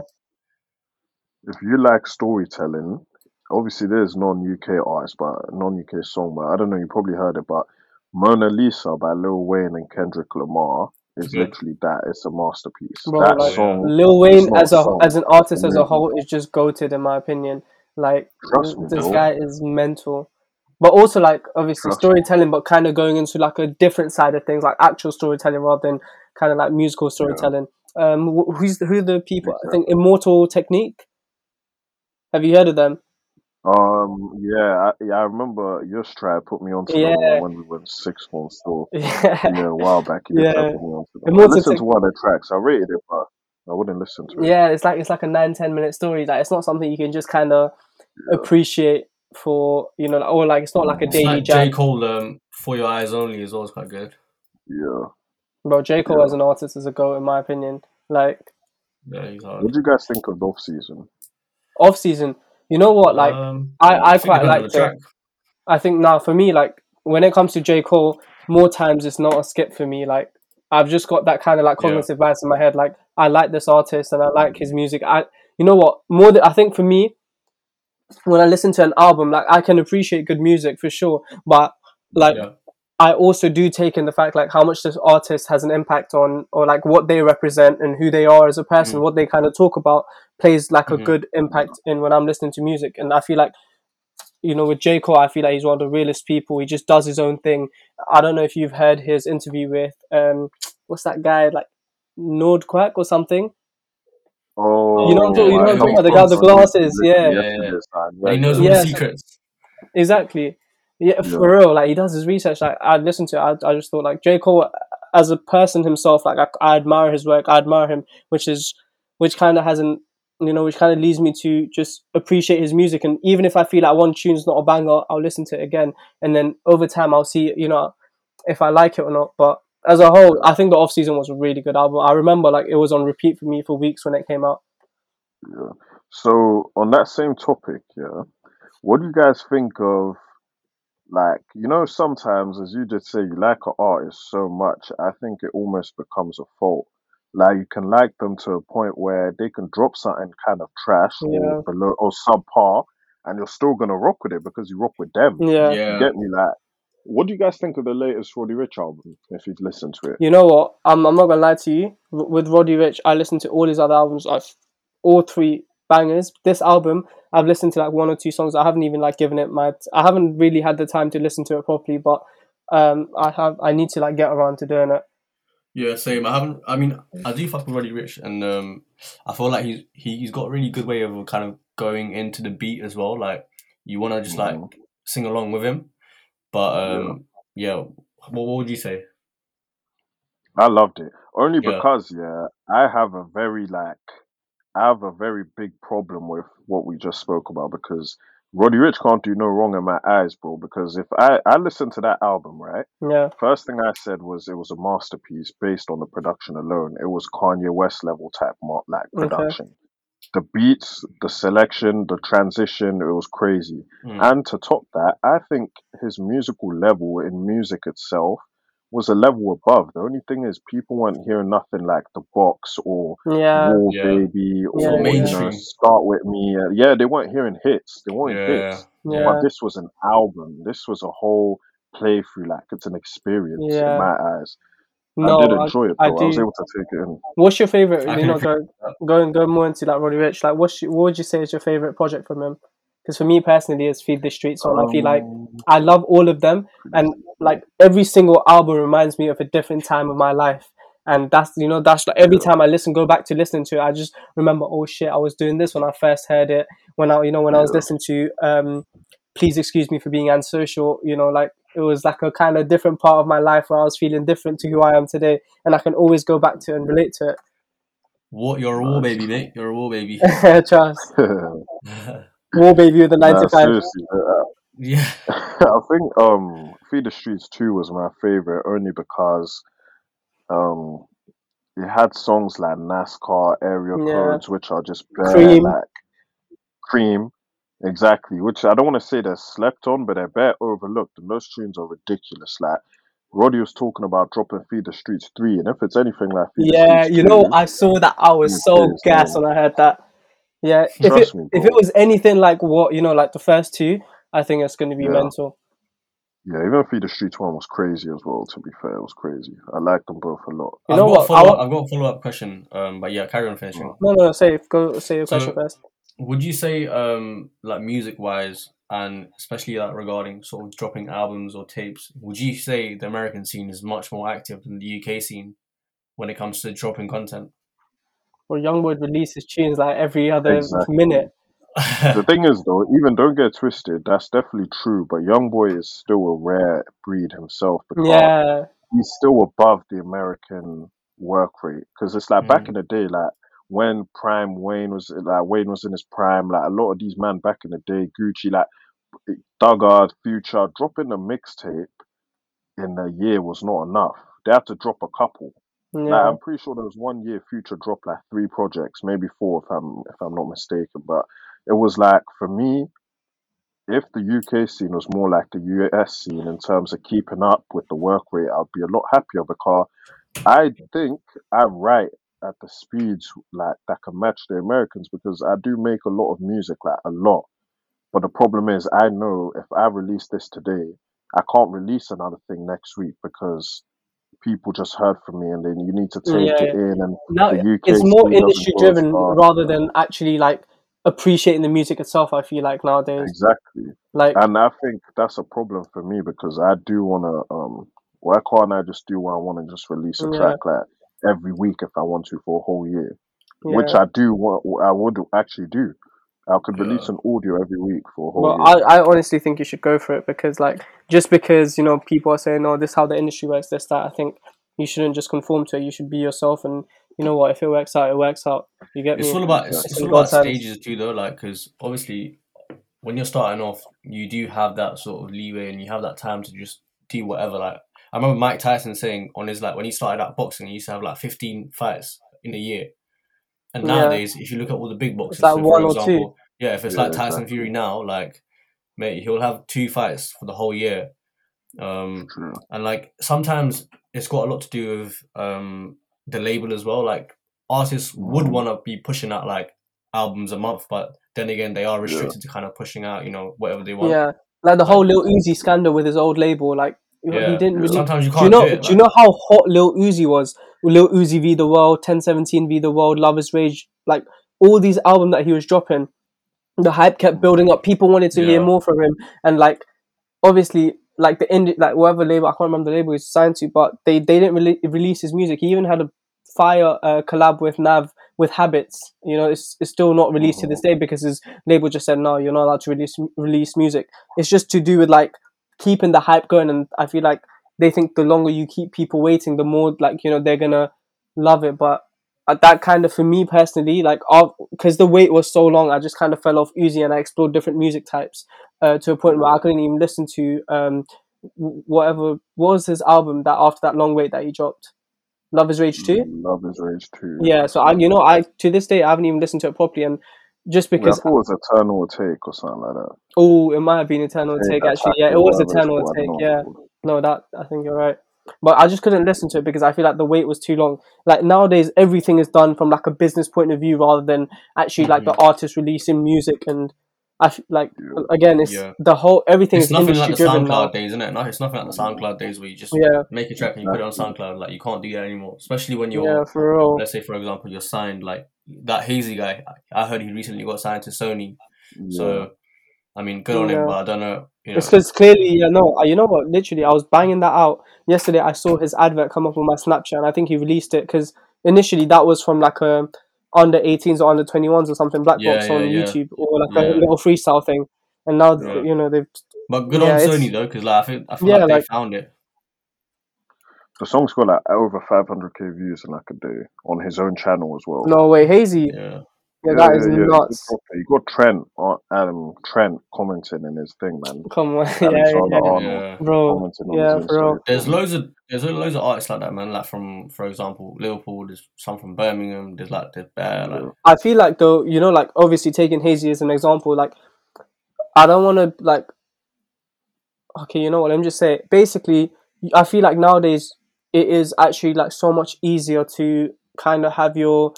if you like storytelling, obviously there's non-UK artists, but non-UK song, but I don't know, you probably heard it, but Mona Lisa by Lil Wayne and Kendrick Lamar is Good. literally that. It's a masterpiece. Bro, that like, song, Lil it's Wayne not as a a song. as an artist as a Amazing. whole is just goated in my opinion. Like Trust me, this bro. guy is mental. But also like obviously Trust me. storytelling, but kind of going into like a different side of things, like actual storytelling rather than kind of like musical storytelling. Um, wh- who's who are the people? I think Immortal Technique. Have you heard of them? Um, yeah, I, yeah, I remember your try put me onto Yeah. when we were in sixth form still. Yeah, Yeah, a while back. He did Yeah. try to put me onto them. I Immortal listened Tech- to one of their tracks. I rated it, but I wouldn't listen to it. yeah. It's like it's like a nine ten minute story. Like it's not something you can just kind of appreciate for you know, or like it's not like a It's daily like J jam. Cole, um, for your eyes only as well is quite good. Yeah. Bro, J Cole Yeah. as an artist is a go in my opinion. Like Yeah, he's hard. What do you guys think of off season? off season, you know what? Like Um, I- I quite like the. I think now for me, like when it comes to J Cole, more times it's not a skip for me. Like I've just got that kind of like Yeah. cognitive bias in my head. Like I like this artist and I like his music. I, you know what? More than I think for me, when I listen to an album, like I can appreciate good music for sure, but like Yeah. I also do take in the fact like how much this artist has an impact on or like what they represent and who they are as a person, Mhm. what they kind of talk about plays like a Mhm. good impact in when I'm listening to music. And I feel like you know, with J. Cole, I feel like he's one of the realest people. He just does his own thing. I don't know if you've heard his interview with um what's that guy like Nardwuar or something. Oh, You know what I'm talking- you know what I'm talking about, the guy with the glasses, you're yeah. Yeah, yeah. Yes, I And he knows read all. Yeah. the secrets. Exactly. Yeah, Yeah. for real. Like he does his research. Like I listened to it. I, I just thought like J Cole as a person himself. Like I, I admire his work. I admire him, which is which kind of hasn't you know which kind of leads me to just appreciate his music. And even if I feel like one tune's not a banger, I'll listen to it again. And then over time, I'll see you know if I like it or not. But as a whole, I think the off season was a really good album. I remember like it was on repeat for me for weeks when it came out. Yeah. So on that same topic, yeah, what do you guys think of like you know sometimes as you did say you like an artist so much I think it almost becomes a fault. Like you can like them to a point where they can drop something kind of trash Yeah. or below or subpar and you're still gonna rock with it because you rock with them. Yeah. Yeah. You get me? Like what do you guys think of the latest Roddy Ricch album, if you've listened to it? You know what? I'm, I'm not gonna lie to you. W- With Roddy Ricch, I listened to all his other albums. I've all three bangers. This album, I've listened to like one or two songs. I haven't even like given it my. I haven't really had the time to listen to it properly, but um, I have. I need to like get around to doing it. Yeah, same. I haven't. I mean, I do fuck with Roddy Ricch, and um, I feel like he's he, he's got a really good way of kind of going into the beat as well. Like you want to just like Mhm. sing along with him, but um, yeah. What, what would you say? I loved it only Yeah. because yeah, I have a very like I have a very big problem with what we just spoke about because Roddy Ricch can't do no wrong in my eyes, bro. Because if I I listened to that album, right, Yeah, first thing I said was it was a masterpiece based on the production alone. It was Kanye West level type mar- like Okay. production. The beats, the selection, the transition, it was crazy. Mm. And to top that, I think his musical level in music itself was a level above. The only thing is people weren't hearing nothing like the box or yeah, War Yeah. Baby or Yeah, you know. Start With Me. Uh, Yeah, they weren't hearing hits. They weren't Yeah, hits. yeah, But this was an album. This was a whole playthrough. Like it's an experience Yeah. in my eyes. No, I did I, enjoy it I though. I, was able to take it in. What's your favorite? I You can know, go going go more into like Roddy Ricch. Like, what's your, what would you say is your favorite project from him? Because for me personally, it's Feed the Streets. So I feel like Um, I love all of them, and like every single album reminds me of a different time of my life. And that's you know that's like every time I listen, go back to listening to it, I just remember, oh shit, I was doing this when I first heard it. When I you know when I was listening to um, please excuse me for being antisocial. You know, like it was like a kind of different part of my life where I was feeling different to who I am today, and I can always go back to it and relate to it What? You're a war baby, mate. You're a war baby. it. Trust, War Baby with the nah, ninety five. seriously. uh, yeah. I think um Feed the Streets 2 was my favorite only because um it had songs like NASCAR area Yeah. codes which are just bare Cream. like cream. Exactly. Which I don't want to say they're slept on, but they're bare overlooked and those tunes are ridiculous. Like Roddy was talking about dropping Feed the Streets 3 and if it's anything like Feed the Yeah, Streets you know, 2, I saw that. I was so cheers, gassed man. when I heard that. Yeah, if it me, if it was anything like what you know, like the first two, I think it's going to be Yeah. mental. yeah, even Feed the Streets 1 was crazy as well, to be fair. It was crazy. I liked them both a lot. You I've know got what? Follow I've got a follow up question. Um, but yeah, carry on finishing. No, no, no. Say go say your So- question first. would you say um like music wise and especially like regarding sort of dropping albums or tapes would you say the american scene is much more active than the uk scene when it comes to dropping content Or Youngboy releases tunes like every other Exactly. minute. The thing is, though, even don't get twisted. That's definitely true. But YoungBoy is still a rare breed himself because Yeah, he's still above the American work rate. Because it's like back Mm. in the day, like when Prime Wayne was like Wayne was in his prime. Like a lot of these men back in the day, Gucci, like Duggard, Future, dropping a mixtape in a year was not enough. They had to drop a couple. Like yeah, I'm pretty sure there was one year Future dropped like three projects, maybe four if I'm if I'm not mistaken. But it was like for me, if the UK scene was more like the US scene in terms of keeping up with the work rate, I'd be a lot happier because I think I write at the speeds like that can match the Americans because I do make a lot of music, like a lot. But the problem is I know if I release this today, I can't release another thing next week because people just heard from me and then you need to take yeah. it in and Now the UK it's more industry driven rather than actually like appreciating the music itself. I feel like nowadays, Exactly. like And I think that's a problem for me because I do want to. Um, why can't I just do what I want and just release a Yeah. track like every week if I want to for a whole year? Which. I do want. I would actually do. I could release Yeah. an audio every week for a whole Well, year. I, I honestly think you should go for it because like just because you know people are saying, "Oh, this is how the industry works," this that. I think you shouldn't just conform to it. You should be yourself, and you know what? If it works out, it works out. You get it's me? all about it's, Exactly. it's all about God's stages too though like because obviously when you're starting off you do have that sort of leeway and you have that time to just do whatever like i remember mike tyson saying on his like when he started out boxing he used to have like 15 fights in a year and Yeah. nowadays if you look at all the big boxers like so one for or example yeah if it's Yeah, like tyson exactly. fury now like mate he'll have two fights for the whole year um True. and like sometimes it's got a lot to do with um the label as well like artists would Mhm. want to be pushing out like albums a month but then again they are restricted to kind of pushing out you know whatever they want Yeah, like the whole Lil Uzi scandal with his old label. Like he didn't really. sometimes you Do you can't know? do it Do you know how hot Lil Uzi was? Lil Uzi v the World, 1017 v the World, Lovers Rage, like all these albums that he was dropping. The hype kept building up. People wanted to hear more from him, and like obviously, like the indie, like whatever label I can't remember the label he's signed to, but they they didn't really release his music. He even had a fire uh, collab with Nav with Habits. You know, it's it's still not released to this day because his label just said no, you're not allowed to release release music. It's just to do with like keeping the hype going, and I feel like they think the longer you keep people waiting, the more like you know they're gonna love it. But that kind of for me personally, like because the wait was so long, I just kind of fell off Uzi and I explored different music types uh, to a point where I couldn't even listen to um whatever what was his album that after that long wait that he dropped. Love is Rage 2? Love is Rage too. Yeah, so I, you know, I to this day I haven't even listened to it properly, and just Yeah, I because thought it was Eternal Atake or something like that. oh, it might have been Eternal Atake actually. Yeah, it was Eternal Atake. Yeah, no, that I think you're right. But I just couldn't listen to it because I feel like the wait was too long. Like nowadays, everything is done from like a business point of view rather than actually like the mm-hmm. artist releasing music. And I f- like again, it's Yeah. the whole everything it's is nothing like the SoundCloud now. days, isn't it? No, it's nothing like the mm. SoundCloud days where you just Yeah, make a track and you put it on SoundCloud. Like you can't do that anymore, especially when you're yeah, for real. let's say for example you're signed like that Hazey guy i heard he recently got signed to sony so i mean good on Yeah. him but i don't know you know It's because clearly, you know, uh, you know what? Literally, I was banging that out yesterday. I saw his advert come up on my Snapchat, and I think he released it because initially that was from like a under 18s or under 21s or something, black Yeah, box yeah, on yeah. YouTube or like a little freestyle thing. And now, Yeah. you know, they've but good Yeah, on sony though because like i think i feel Yeah, like they like- found it The song's got like over 500k views in like a day on his own channel as well. no way Hazey. yeah Yeah, that is He nuts. got, he got Trent, uh, Adam Trent commenting in his thing, man. Come on, yeah, Alexander yeah, Arnold yeah bro. commenting on Yeah, his for real. There's loads of there's loads of artists like that man like from for example liverpool there's some from birmingham there's like the bear like I feel like though, you know, like obviously taking Hazey as an example, like I don't want to like. Okay, you know what? Let me just say. It. Basically, I feel like nowadays it is actually like so much easier to kind of have your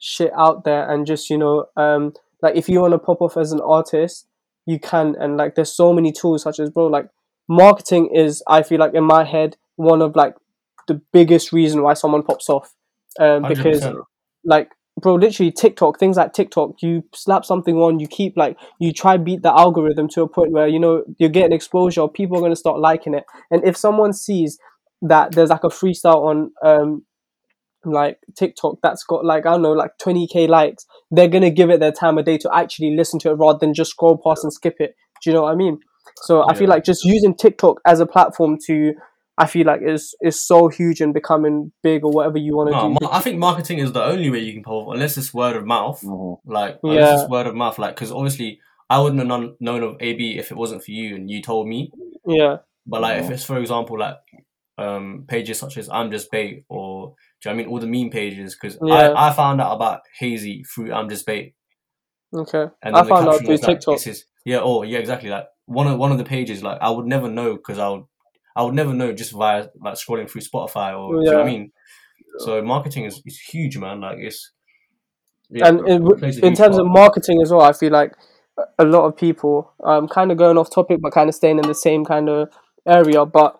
shit out there and just you know, um, like if you want to pop off as an artist, you can. And like, there's so many tools such as bro, like marketing is. I feel like in my head one of like the biggest reason why someone pops off, um, because 100%. like bro, literally TikTok, things like TikTok, you slap something on, you keep like you try beat the algorithm to a point where you know you're getting exposure, people are gonna start liking it. And if someone sees that there's like a freestyle on um like TikTok that's got like I don't know like 20k likes, they're gonna give it their time of day to actually listen to it rather than just scroll past and skip it. Do you know what I mean? So I feel like just using TikTok as a platform to I feel like is is so huge and becoming big or whatever you want to No, do. mar- I think marketing is the only way you can pull unless it's word of mouth. Mhm. Like, Yeah. it's word of mouth. Like, because obviously, I wouldn't have known, known of AB if it wasn't for you and you told me. Yeah, But like, if Mhm. it's for example, like um pages such as I'm Just Bait or do you know I mean all the meme pages? Because Yeah. I, I found out about Hazey through I'm Just Bait, okay. and I found out through was like, TikTok. this is yeah, oh yeah, exactly. Like one of one of the pages, like I would never know because I would I would never know just via like scrolling through Spotify or do you know what I mean? So marketing is, is huge, man. Like it's yeah, and in, it in huge terms of marketing as well, I feel like a- a lot of people, um, kind of going off topic, but kind of staying in the same kind of area. But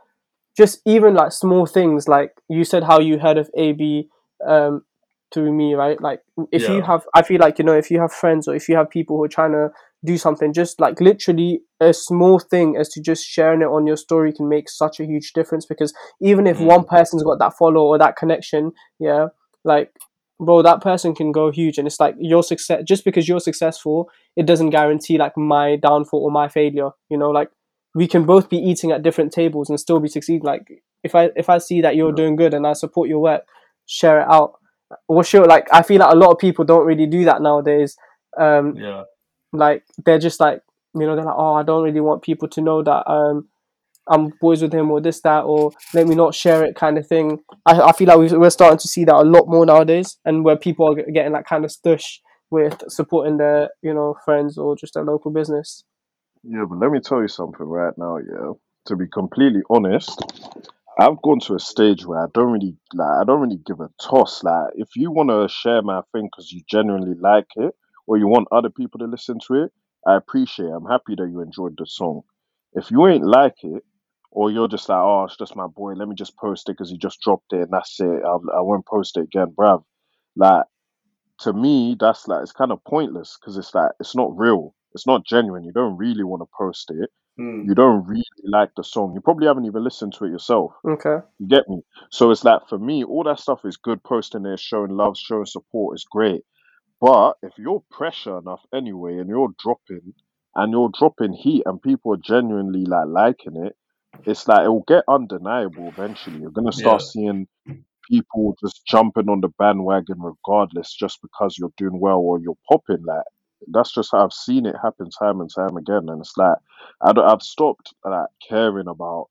just even like small things, like you said, how you heard of AB um, through me, right? Like if you have, I feel like you know, if you have friends or if you have people who are trying to do something, just like literally a small thing as to just sharing it on your story can make such a huge difference. Because even if Mm. one person's got that follow or that connection, yeah, like bro, that person can go huge, and it's like your success. Just because you're successful, it doesn't guarantee like my downfall or my failure. You know, like we can both be eating at different tables and still be succeeding. Like if I if I see that you're doing good and I support your work, share it out. Well, sure. Like I feel like a lot of people don't really do that nowadays. Um, Yeah, like they're just like you know they're like oh I don't really want people to know that um I'm boys with him or this that or let me not share it kind of thing. I, I feel like we- we're starting to see that a lot more nowadays, and where people are getting that kind of stush with supporting their you know friends or just their local business. Yeah, but let me tell you something right now, yeah. To be completely honest, I've gone to a stage where I don't really like I don't really give a toss. Like if you want to share my thing because you genuinely like it or you want other people to listen to it, I appreciate it. I'm happy that you enjoyed the song. If you ain't like it or you're just like, oh, it's just my boy, let me just post it because he just dropped it and that's it. I'll, I won't post it again, bruv. Like to me, that's like it's kind of pointless because it's like it's not real. It's not genuine. You don't really want to post it. Mm. You don't really like the song. You probably haven't even listened to it yourself. Okay. You get me? So it's like for me, all that stuff is good. Posting it, showing love, showing support is great. But if you're pressure enough anyway, and you're dropping, and you're dropping heat, and people are genuinely like liking it, it's like it will get undeniable eventually. You're gonna start Yeah. seeing people just jumping on the bandwagon regardless, just because you're doing well or you're popping. Like that's just how I've seen it happen time and time again. And it's like I don't, I've stopped like caring about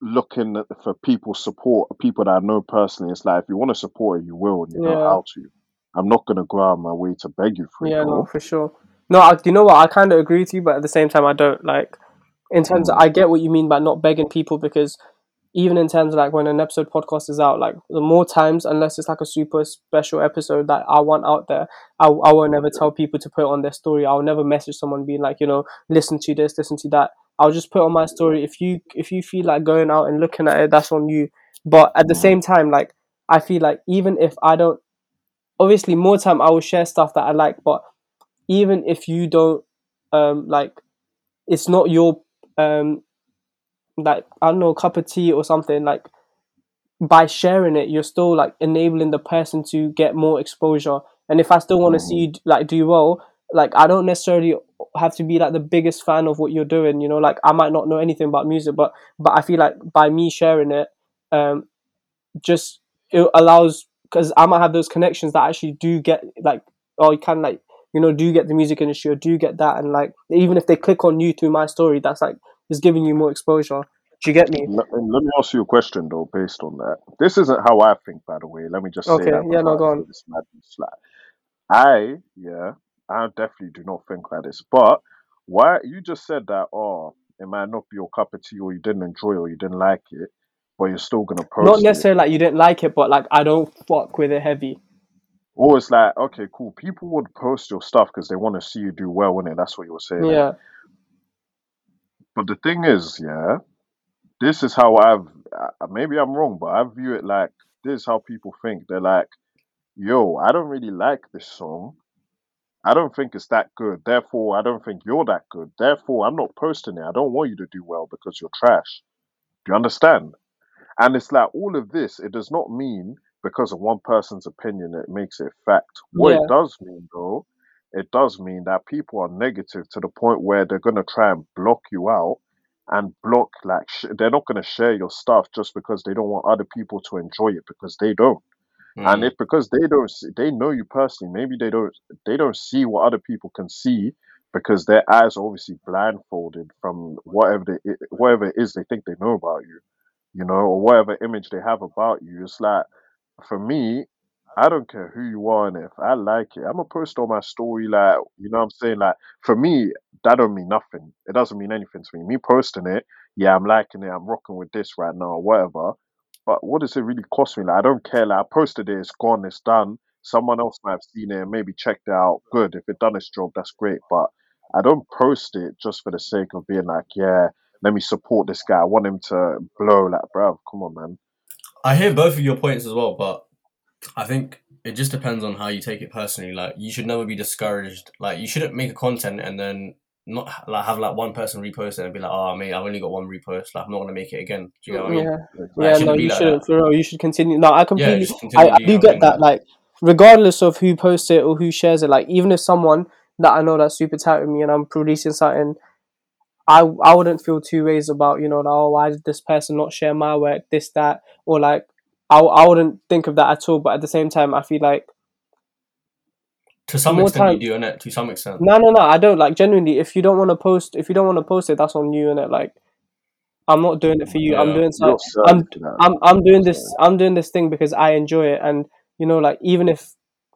looking at, for people's support, people that I know personally. It's like if you want to support it, you will, and you know Yeah. how to. I'm not gonna go out of my way to beg you for it. Yeah, bro. no, for sure. No, I, you know what? I kind of agree with you, but at the same time, I don't like. In terms, of, mm. I get what you mean by not begging people because even in terms of like when an episode podcast is out, like the more times, unless it's like a super special episode that I want out there, I, I will never tell people to put on their story. I'll never message someone being like, you know, listen to this, listen to that. I'll just put on my story. If you if you feel like going out and looking at it, that's on you. But at the same time, like I feel like even if I don't, obviously more time I will share stuff that I like, but even if you don't um like it's not your um like I don't know a cup of tea or something like by sharing it you're still like enabling the person to get more exposure. And if I still want to see you like do well like I don't necessarily have to be like the biggest fan of what you're doing you know? Like I might not know anything about music but but I feel like by me sharing it um just it allows because I might have those connections that actually do get like or you can like you know do get the music industry or do get that. And like even if they click on you through my story that's like is giving you more exposure do you get me Let, let me ask you a question though, based on that. This isn't how I think, by the way. Let me just say Okay, that. yeah, no, go I on. this madness. Like, I, yeah, I definitely do not think like this. But why you just said that? Oh, it might not be your cup of tea, or you didn't enjoy, it, or you didn't like it, but you're still gonna post not it. necessarily like you didn't like it but like I don't fuck with it heavy Or it's like, okay, cool. People would post your stuff because they want to see you do well in it. That's what you were saying. yeah But the thing is, yeah, this is how I've. Uh, maybe I'm wrong, but I view it like this is how people think. They're like, yo, I don't really like this song. I don't think it's that good. Therefore, I don't think you're that good. Therefore, I'm not posting it. I don't want you to do well because you're trash. Do you understand? And it's like all of this, it does not mean because of one person's opinion it makes it fact. What Yeah. it does mean though, it does mean that people are negative to the point where they're gonna try and block you out and block like sh- they're not gonna share your stuff just because they don't want other people to enjoy it because they don't. And Mm. if because they don't, see, they know you personally, maybe they don't, they don't see what other people can see because their eyes are obviously blindfolded from whatever they, whatever it is they think they know about you, you know, or whatever image they have about you. It's like, for me, I don't care who you are, and if I like it, I'm gonna post on my story. Like, you know, what I'm saying, like, for me, that don't mean nothing. It doesn't mean anything to me. Me posting it, yeah, I'm liking it. I'm rocking with this right now, whatever. But what does it really cost me? Like, I don't care. Like, I posted it, it's gone, it's done. Someone else might have seen it and maybe checked it out. Good. If it done its job, that's great. But I don't post it just for the sake of being like, yeah, let me support this guy. I want him to blow. Like, bruv, come on, man. I hear both of your points as well, but I think it just depends on how you take it personally. Like you should never be discouraged. Like you shouldn't make a content and then not like have like one person repost it and be like, oh mate, I've only got one repost. Like I'm not gonna make it again. Do you know what I mean? Yeah, Like, yeah, no, you like shouldn't. For real, you should continue. No, I completely, continue I, I do get that. Like, regardless of who posts it or who shares it, like even if someone that I know that's super tight with me and I'm producing something, I I wouldn't feel two ways about you know, like, oh, why did this person not share my work, this that, or like I I wouldn't think of that at all. But at the same time, I feel like To some more extent, time- you do, innit? To some extent. no, no, no, I don't like genuinely. If you don't want to post, if you don't want to post it, that's on you, and it like. I'm not doing it for you. I'm doing You're something. I'm. I'm I'm doing this I'm doing this thing because I enjoy it and you know like even if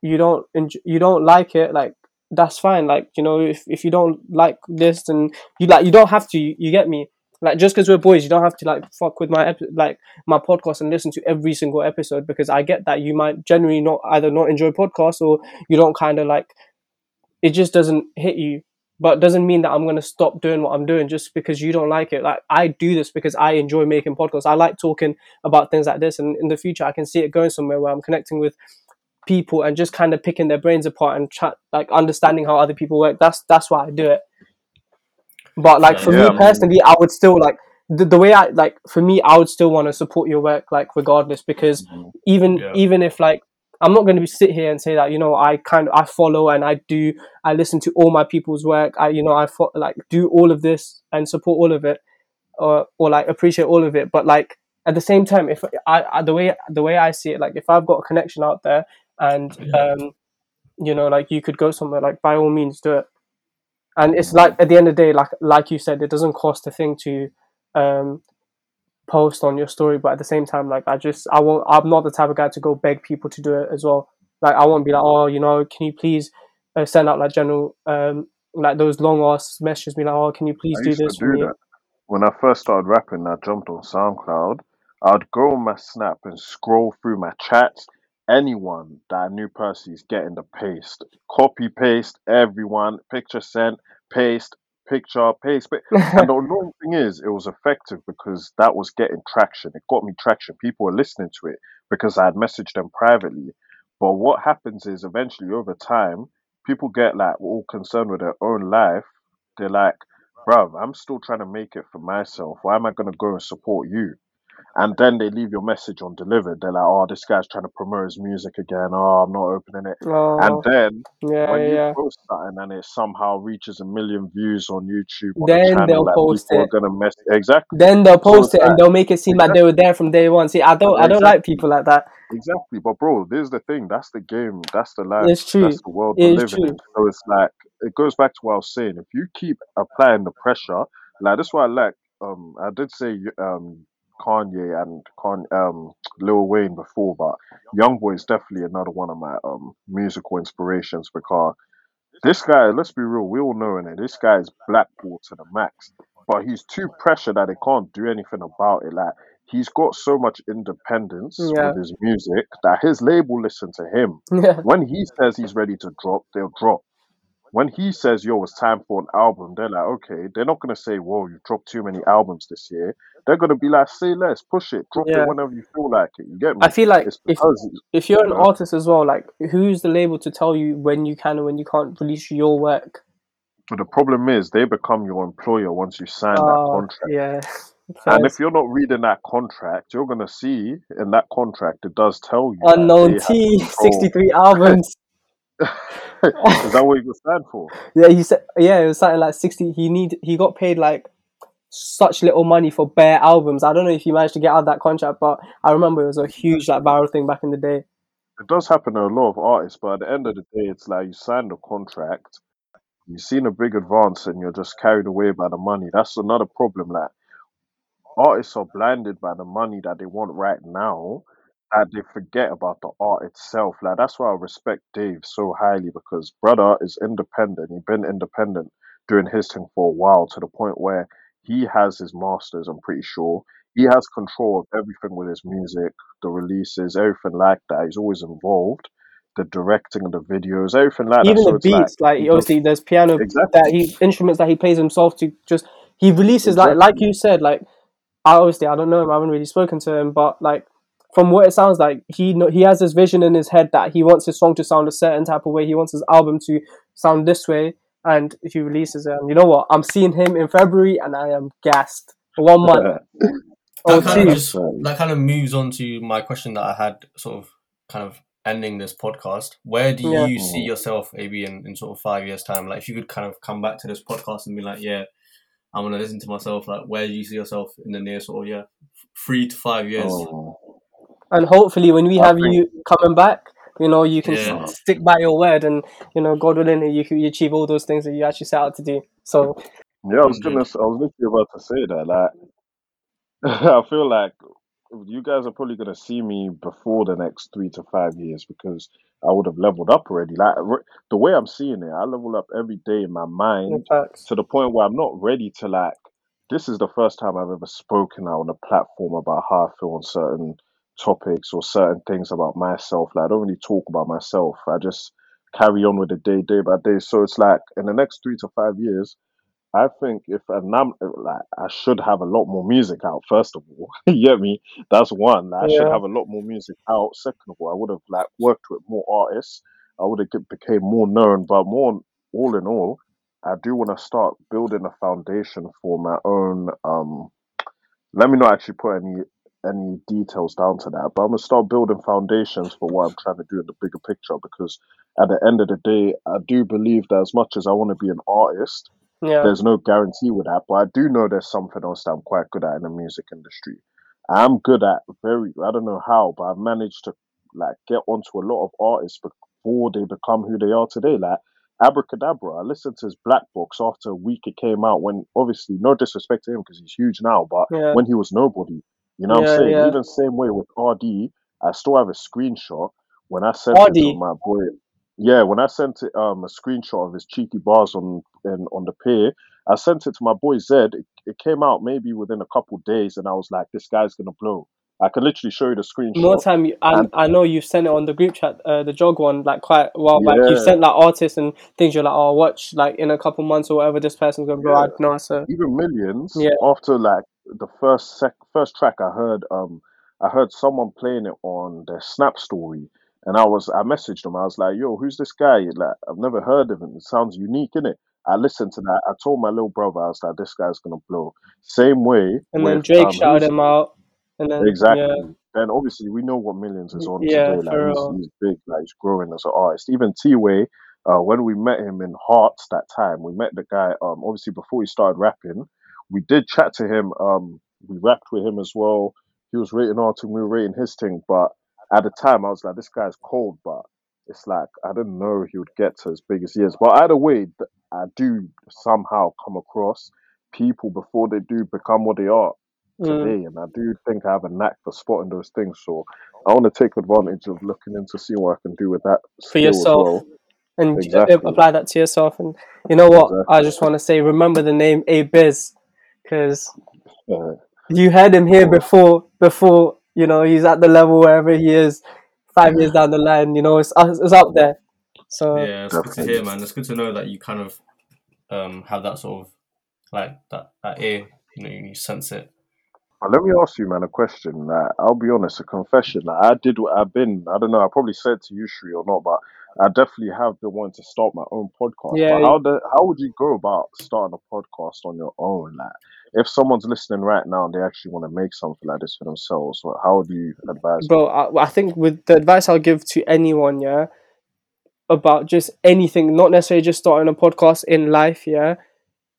you don't enjoy, you don't like it like that's fine like you know if, if you don't like this then you like you don't have to you, you get me like just because we're boys you don't have to like fuck with my like my podcast and listen to every single episode because I get that you might generally not either not enjoy podcasts or you don't kind of like it just doesn't hit you but doesn't mean that I'm going to stop doing what I'm doing just because you don't like it. Like I do this because I enjoy making podcasts. I like talking about things like this, and in the future, I can see it going somewhere where I'm connecting with people and just kind of picking their brains apart and chat, like understanding how other people work. That's that's why I do it. But like for Yeah, me personally, I would still like the, the way I like for me, I would still want to support your work, like regardless, because Mhm. even Yeah. even if like I'm not going to sit here and say that you know I kind of I follow and I do I listen to all my people's work. I you know I fo- like do all of this and support all of it, or or like appreciate all of it. But like at the same time, if I, I the way the way I see it, like if I've got a connection out there and Yeah. um you know like you could go somewhere, like by all means do it. And it's like at the end of the day, like like you said, it doesn't cost a thing to um post on your story but at the same time like i just i won't i'm not the type of guy to go beg people to do it as well like i won't be like oh you know can you please uh, send out like general um like those long ass messages be like oh can you please I do this do me that. When I first started rapping, I jumped on SoundCloud. I'd go on my Snap and scroll through my chats. Anyone that I knew personally is getting the paste. Copy, paste, everyone. Picture sent, paste, picture, paste. pa- and the annoying thing is, it was effective because that was getting traction. It got me traction. People were listening to it because I had messaged them privately. But what happens is eventually over time, people get like all concerned with their own life. They're like, bruv, I'm still trying to make it for myself. Why am I going to go and support you? And then they leave your message undelivered. They're like, oh, this guy's trying to promote his music again. Oh, I'm not opening it. oh And then yeah when you yeah post something and it somehow reaches a million views on YouTube on Then the channel, they'll like post it. gonna mess exactly, then they'll post it's it and like- they'll make it seem like they were there from day one see i don't i don't like people like that exactly. But bro, this is the thing. That's the game. That's the life. It's true. That's the world we're living in. true. So it's like it goes back to what I was saying. If you keep applying the pressure, like that's why I like. Um, I did say um Kanye and Con um Lil Wayne before, but YoungBoy is definitely another one of my um musical inspirations because this guy, let's be real, we all know in it, this guy is blackballed to the max. But he's too pressured that he can't do anything about it. Like he's got so much independence Yeah. with his music that his label listen to him. yeah When he says he's ready to drop, they'll drop. When he says, "Yo, it's time for an album," they're like, "Okay." They're not gonna say, "Whoa, you've dropped too many albums this year." They're gonna be like, "Say less, push it, drop Yeah. it whenever you feel like it." You get me? I feel like it's if if you're an artist as well, like who's the label to tell you when you can and when you can't release your work? but the problem is they become your employer once you sign that Uh, contract. yeah. And if you're not reading that contract, you're gonna see in that contract it does tell you unknown T sixty three albums. Is that what you stand for? Yeah, he said. Yeah, it was something like sixty. He need. He got paid like such little money for bare albums. I don't know if he managed to get out of that contract, but I remember it was a huge like viral thing back in the day. It does happen to a lot of artists, but at the end of the day, it's like you signed a contract, you've seen a big advance, and you're just carried away by the money. That's another problem. Like artists are blinded by the money that they want right now, that they forget about the art itself. Like that's why I respect Dave so highly because brother is independent. He's been independent doing his thing for a while to the point where he has his masters. I'm pretty sure he has control of everything with his music, the releases, everything like that. He's always involved. The directing of the videos, everything like Even that. So the it's like beats, like he does obviously, there's piano exactly, that he instruments that he plays himself to just. He releases like like exactly. you said, like I obviously I don't know him. I haven't really spoken to him, but like from what it sounds like, he he has this vision in his head that he wants his song to sound a certain type of way. He wants his album to sound this way, and if he releases it. And you know what? I'm seeing him in February, and I am gassed. One month or oh, that kind two. of just that kind of moves on to my question that I had, sort of, kind of ending this podcast. Where do Yeah. you see mm. yourself, maybe in, in sort of five years' time? Like, if you could kind of come back to this podcast and be like, yeah, I'm gonna listen to myself. Like, where do you see yourself in the near sort of yeah, three to five years? oh, And hopefully, when we I have think you coming back, you know, you can Yeah. s- stick by your word, and you know, God willing, you can you achieve all those things that you actually set out to do. So yeah, I was gonna, s- I was literally about to say that. Like, I feel like you guys are probably gonna see me before the next three to five years because I would have leveled up already. Like re- the way I'm seeing it, I level up every day in my mind facts. to the point where I'm not ready to like. This is the first time I've ever spoken out on a platform about how I feel on certain topics or certain things about myself. Like I don't really talk about myself. I just carry on with the day, day by day. So it's like in the next three to five years, I think if and I'm like I should have a lot more music out. First of all, you get me. That's one. Like, I should Yeah, have a lot more music out. Second of all, I would have like worked with more artists. I would have get, became more known. But more all in all, I do want to start building a foundation for my own. Um, let me not actually put any any details down to that, but I'm gonna start building foundations for what I'm trying to do in the bigger picture. Because at the end of the day, I do believe that as much as I want to be an artist yeah, there's no guarantee with that, but I do know there's something else that I'm quite good at in the music industry. I'm good at very I don't know how, but I've managed to like get onto a lot of artists before they become who they are today. Like Abra Cadabra, I listened to his Black Box after a week it came out when obviously no disrespect to him because he's huge now, but yeah, when he was nobody, you know what I'm yeah, saying? yeah. Even same way with RD, I still have a screenshot when I sent it to Hardy, my boy. Yeah, when I sent it um a screenshot of his cheeky bars on in, on the pier, I sent it to my boy Zed. It, it came out maybe within a couple days, and I was like, "This guy's gonna blow." I could literally show you the screenshot. more time. you- I And I know you've sent it on the group chat, uh, the jog one, like quite a while back. You've sent like artists and things. You're like, oh, watch like in a couple months or whatever. This person's gonna blow. yeah. So even M1llionz. yeah, After like the first sec, first track I heard, um, I heard someone playing it on their Snap story, and I was, I messaged them. I was like, "Yo, who's this guy? Like, I've never heard of him. It sounds unique, innit?" I listened to that. I told my little brother, I was like, "This guy's gonna blow." Same way and then with Drake um, shouted him out, and then yeah, Exactly. And obviously, we know what M1llionz is on yeah, today. Like for he's real. he's big. Like he's growing as an artist. Even T Way, uh, when we met him in Hearts that time, we met the guy. Um, obviously before he started rapping, we did chat to him. Um, we rapped with him as well. He was rating our thing, we were rating his thing. But at the time, I was like, this guy's cold. But it's like I didn't know he would get to as big as he is. But either way, th- I do somehow come across people before they do become what they are Mm. today, and I do think I have a knack for spotting those things. So I want to take advantage of looking into seeing what I can do with that For skill as yourself, well. and j- uh, Exactly, apply that to yourself. And you know what? I exactly. just want to say, remember the name A Biz, because Uh, you heard him here oh, before. Before you know, he's at the level wherever he is. Five years down the line, you know, it's it's up there. So yeah, it's good to Definitely. hear, man. It's good to know that you kind of um have that sort of like that that ear. You know, you sense it. Uh, Let me ask you, man, a question. Like, I'll be honest, a confession. Like, I did what I've been. I don't know. I probably said to you, Shri, or not, but I definitely have been wanting to start my own podcast. Yeah, But how the how would you go about starting a podcast on your own? Like, if someone's listening right now and they actually want to make something like this for themselves, what, how would you advise? bro I, I think with the advice i'll give to anyone yeah about just anything not necessarily just starting a podcast in life yeah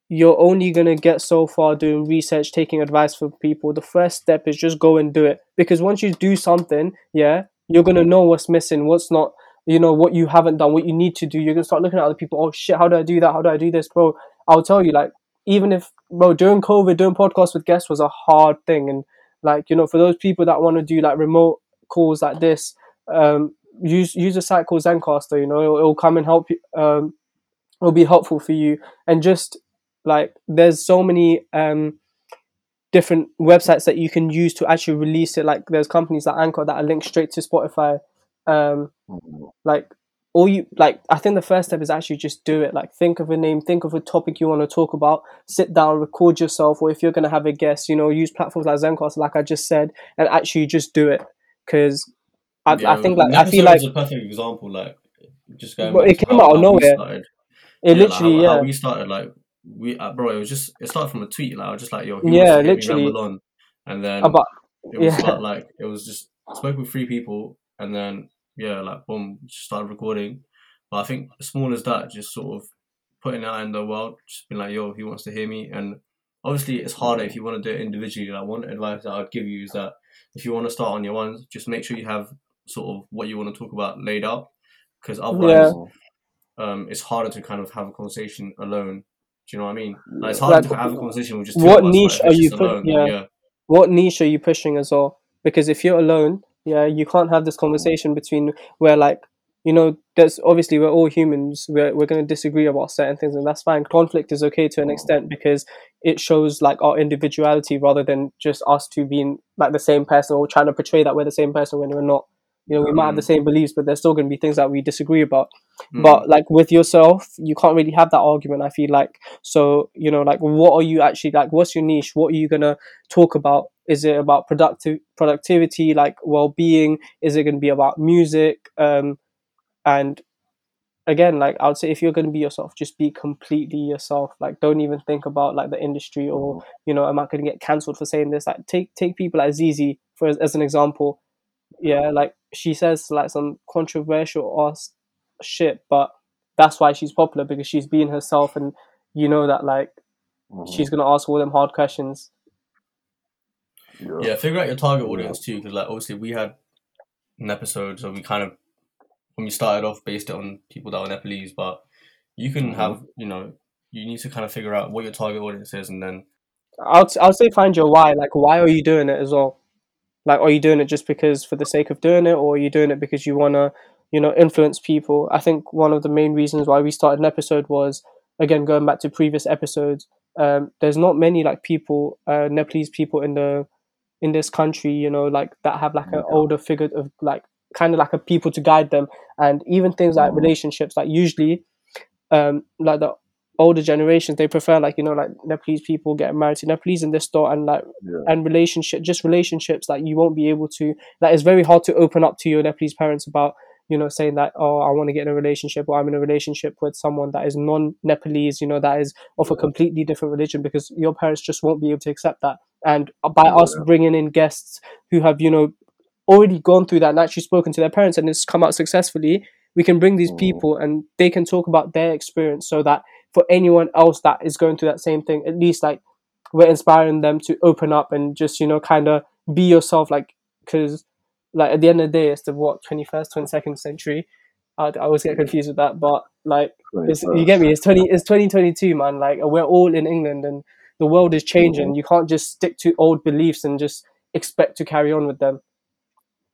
you're only going to get so far doing research taking advice from people. The first step is just go and do it. Because once you do something yeah you're going to know what's missing what's not you know what you haven't done what you need to do. You're going to start looking at other people. Oh shit how do i do that? How do i do this? Bro i'll tell you like even if bro during covid doing podcasts with guests was a hard thing. And like you know for those people that want to do like remote calls like this um use use a site called Zencastr you know it'll, it'll come and help you um it'll be helpful for you. And just like there's so many um different websites that you can use to actually release it like there's companies like anchor that are linked straight to spotify um like all you like i think the first step is actually just do it like think of a name think of a topic you want to talk about sit down record yourself or if you're going to have a guest you know use platforms like Zencast, like i just said and actually just do it because I, I think like i feel like a perfect example. Like just going. Back it came out of nowhere. it Yeah, like, literally how, yeah how we started like we uh, bro it was just it started from a tweet like I was just like yo Yeah, wants to me literally. on and then it was yeah. about like it was just spoke with three people and then yeah like boom just started recording but I think as small as that just sort of putting out in the world just being like yo he wants to hear me and obviously it's harder if you want to do it individually like one advice that I'd give you is that if you want to start on your own just make sure you have sort of what you want to talk about laid out because otherwise um, it's harder to kind of have a conversation alone. Do you know what I mean? Like, it's hard Like, to have a conversation with just two what of us, niche are you alone, yeah. yeah. what niche are you pushing as well because if you're alone yeah you can't have this conversation between where like you know there's obviously we're all humans we're, we're going to disagree about certain things and that's fine conflict is okay to an extent because it shows like our individuality rather than just us two being like the same person or trying to portray that we're the same person when we're not you know we might have the mm. same beliefs but there's still going to be things that we disagree about Mm. but like with yourself you can't really have that argument i feel like. So you know like what are you actually like what's your niche? What are you gonna talk about? Is it about productive productivity like well-being? Is it going to be about music? Um and again like i would say if you're going to be yourself just be completely yourself. Like don't even think about like the industry or you know am i going to get cancelled for saying this? Like take take people like ZeZe for as, as an example. Yeah like she says like some controversial ass shit but that's why she's popular because she's being herself and you know that like Mhm. she's gonna ask all them hard questions Yeah. Yeah, figure out your target audience too, because like obviously we had an episode, so we kind of when we started off based it on people that were Nepalese, but you can Mhm. have you know you need to kind of figure out what your target audience is, and then I'll I'll say find your why. Like, why are you doing it as well? Like, are you doing it just because for the sake of doing it, or are you doing it because you wanna, you know, influence people? I think one of the main reasons why we started an episode was again going back to previous episodes. Um, there's not many like people, uh, Nepalese people in the in this country, you know, like that have like an older figure of like kind of like a people to guide them, and even things like relationships. Like usually, um, like the older generations they prefer like you know like Nepalese people getting married to Nepalese in this store and like Yeah. and relationship just relationships like you won't be able to that is very hard to open up to your Nepalese parents about you know saying that oh I want to get in a relationship or I'm in a relationship with someone that is non Nepalese you know that is of a completely different religion because your parents just won't be able to accept that. And by us bringing in guests who have you know already gone through that and actually spoken to their parents and it's come out successfully we can bring these Mhm. people and they can talk about their experience so that for anyone else that is going through that same thing at least like we're inspiring them to open up and just you know kind of be yourself like because like at the end of the day it's the what 21st 22nd century? I, I always get confused with that but like it's, you get me? It's 20 it's 2022 man. Like we're all in england and the world is changing. Mm-hmm. You can't just stick to old beliefs and just expect to carry on with them.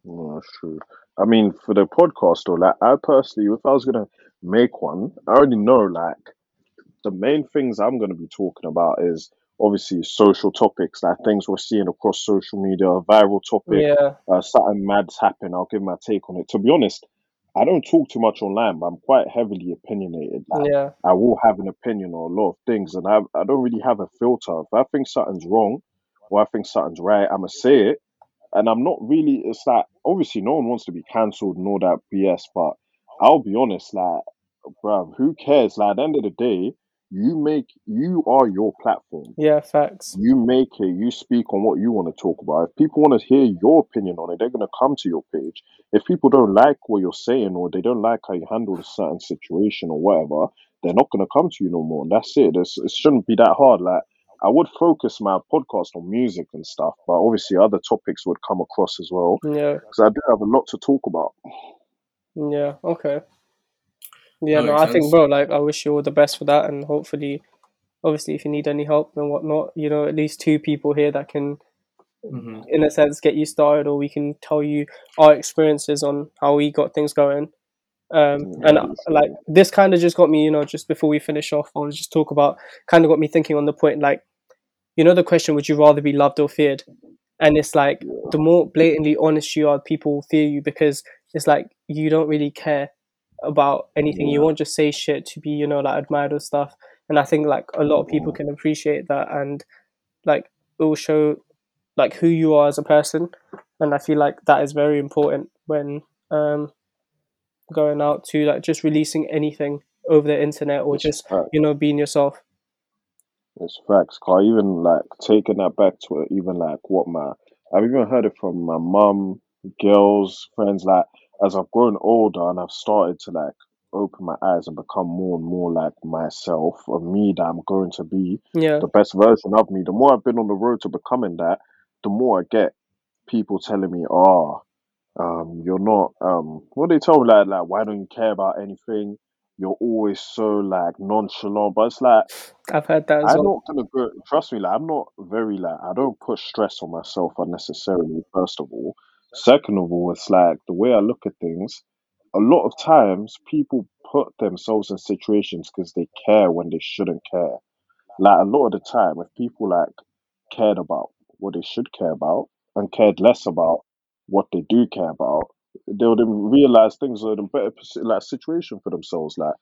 No, that's true. I mean, for the podcast, or like I personally, if I was gonna make one, I already know like the main things I'm gonna be talking about is obviously social topics, like things we're seeing across social media, a viral topic, yeah uh, something mad's happened. I'll give my take on it. To be honest, I don't talk too much online, but I'm quite heavily opinionated. Like Yeah, I will have an opinion on a lot of things, and I I don't really have a filter. If I think something's wrong or I think something's right, I'ma say it. And I'm not really. It's like obviously no one wants to be cancelled and all that BS, but I'll be honest, like, bruv, who cares? Like at the end of the day, you make you are your platform. yeah, facts. You make it. You speak on what you want to talk about. If people want to hear your opinion on it, they're gonna come to your page. If people don't like what you're saying or they don't like how you handle a certain situation or whatever, they're not gonna come to you no more. And that's it. It's, it shouldn't be that hard. Like I would focus my podcast on music and stuff, but obviously other topics would come across as well Yeah, because I do have a lot to talk about. yeah, okay. Yeah, no, I think, bro, like, I wish you all the best for that, and hopefully, obviously, if you need any help and whatnot, you know, at least two people here that can, hmm in a sense, get you started, or we can tell you our experiences on how we got things going. Um, and uh, like this kind of just got me, you know, just before we finish off, I want to just talk about kind of got me thinking on the point, like, you know, the question, would you rather be loved or feared? And it's like the more blatantly honest you are, people fear you because it's like you don't really care about anything. You Yeah. won't just say shit to be, you know, like admired or stuff. And I think like a lot of people can appreciate that and like it will show like who you are as a person. And I feel like that is very important when um going out to like just releasing anything over the internet or It's just fact. you know being yourself. It's facts. Car even like taking that back to it, even like what my I've even heard it from my mum, girls, friends. Like as I've grown older and I've started to like open my eyes and become more and more like myself, of me that I'm going to be Yeah, the best version of me. The more I've been on the road to becoming that, the more I get people telling me, "Oh, um, you're not um, what they tell me like like why don't you care about anything? You're always so like nonchalant." But it's like I've heard that as I'm well. not gonna go. Trust me, like I'm not very like I don't put stress on myself unnecessarily. First of all, second of all, it's like the way I look at things. A lot of times, people put themselves in situations because they care when they shouldn't care. Like a lot of the time, if people like cared about what they should care about and cared less about what they do care about, they would realize things are in a better like situation for themselves. Like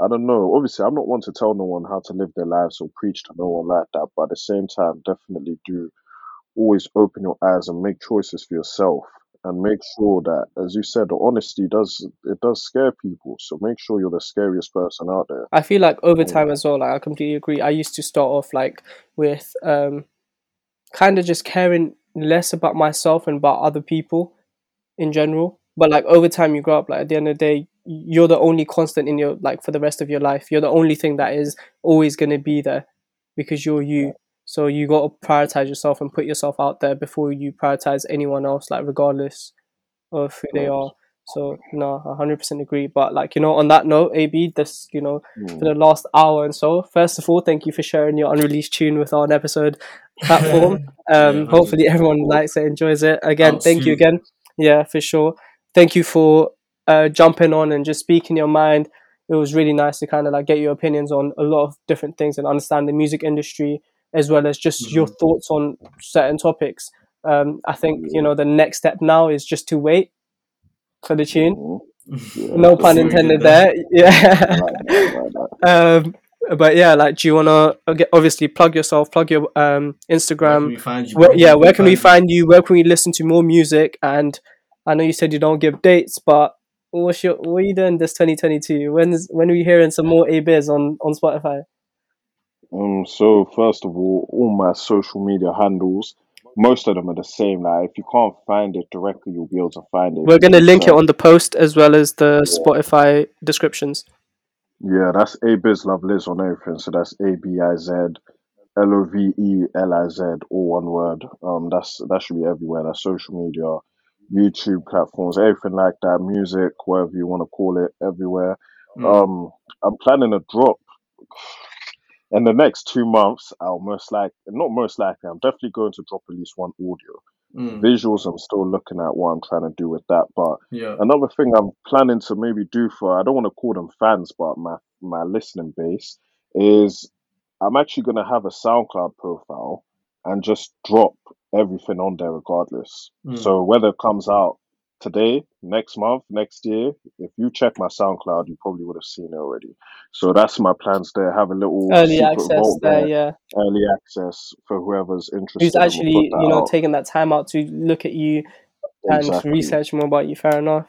I don't know. Obviously, I'm not one to tell no one how to live their lives or preach to no one like that. But at the same time, definitely do always open your eyes and make choices for yourself and make sure that, as you said, the honesty does it does scare people. So make sure you're the scariest person out there. I feel like over time as well, like I completely agree. I used to start off like with um kind of just caring less about myself and about other people in general. But like over time you grow up, like at the end of the day, you're the only constant in your like for the rest of your life. You're the only thing that is always gonna be there because you're you. So you gotta prioritize yourself and put yourself out there before you prioritize anyone else, like regardless of who they are. So no, hundred percent agree. But like, you know, on that note, A B, this you know, Mm. for the last hour and so. First of all, thank you for sharing your unreleased tune with our episode platform. Um, Yeah, hopefully everyone likes it, enjoys it. Again, thank you again. Yeah, for sure. Thank you for uh, jumping on and just speaking your mind. It was really nice to kind of like get your opinions on a lot of different things and understand the music industry as well as just your thoughts on certain topics. Um, I think you know the next step now is just to wait for the tune. Yeah, No pun intended there. Yeah. Like that, like that. um, but yeah, like, do you wanna obviously plug yourself, plug your um Where Instagram? find you? Where, yeah, where can we find you? Where can we listen to more music? And I know you said you don't give dates, but what's your what are you doing this 2022? When's when are we hearing some more A Biz on on Spotify? Um, so first of all, all my social media handles, most of them are the same. Like if you can't find it directly, you'll be able to find it. We're gonna just link it search. on the post as well as the Spotify descriptions. Yeah, that's A Biz Love Liz on everything. So that's A B I Z L O V E L I Z, all one word. Um, that's that should be everywhere. That's social media, YouTube platforms, everything like that. Music, whatever you want to call it, everywhere. Mm. Um, I'm planning a drop in the next two months. I'll most like, not most likely, I'm definitely going to drop at least one audio. Mm. Visuals, I'm still looking at what I'm trying to do with that. But Yeah. another thing I'm planning to maybe do for, I don't want to call them fans, but my my listening base is I'm actually going to have a SoundCloud profile and just drop everything on there regardless. Mm. So whether it comes out today, next month, next year. If you check my SoundCloud, you probably would have seen it already. So that's my plans there. Have a little Early secret access vault there, yeah. early access for whoever's interested. Who's and we'll actually, you know, out. taking that time out to look at you and Exactly. research more about you. Fair enough.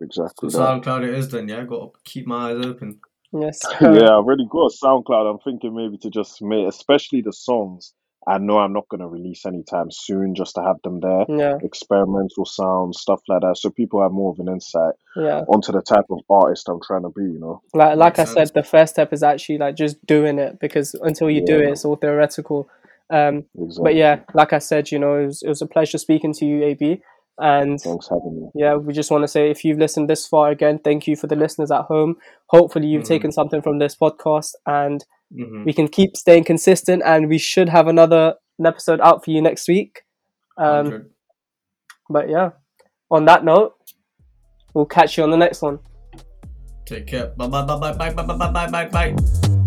exactly. So that. SoundCloud it is then, yeah. Got to keep my eyes open. Yes. yeah, I already got SoundCloud. I'm thinking maybe to just make, especially the songs. I know I'm not gonna release anytime soon, just to have them there. Yeah. Experimental sounds, stuff like that, so people have more of an insight Yeah. onto the type of artist I'm trying to be. You know, Like like I sense. said, the first step is actually like just doing it because until you do it, it's all theoretical. Um, exactly. but yeah, like I said, you know, it was, it was a pleasure speaking to you, AB. And Thanks having me. yeah, we just want to say if you've listened this far again, thank you for the listeners at home. Hopefully, you've Mhm. taken something from this podcast, and hmm we can keep staying consistent. And we should have another an episode out for you next week. Um, but yeah, on that note, we'll catch you on the next one. Take care. Bye bye bye bye bye bye bye bye bye bye.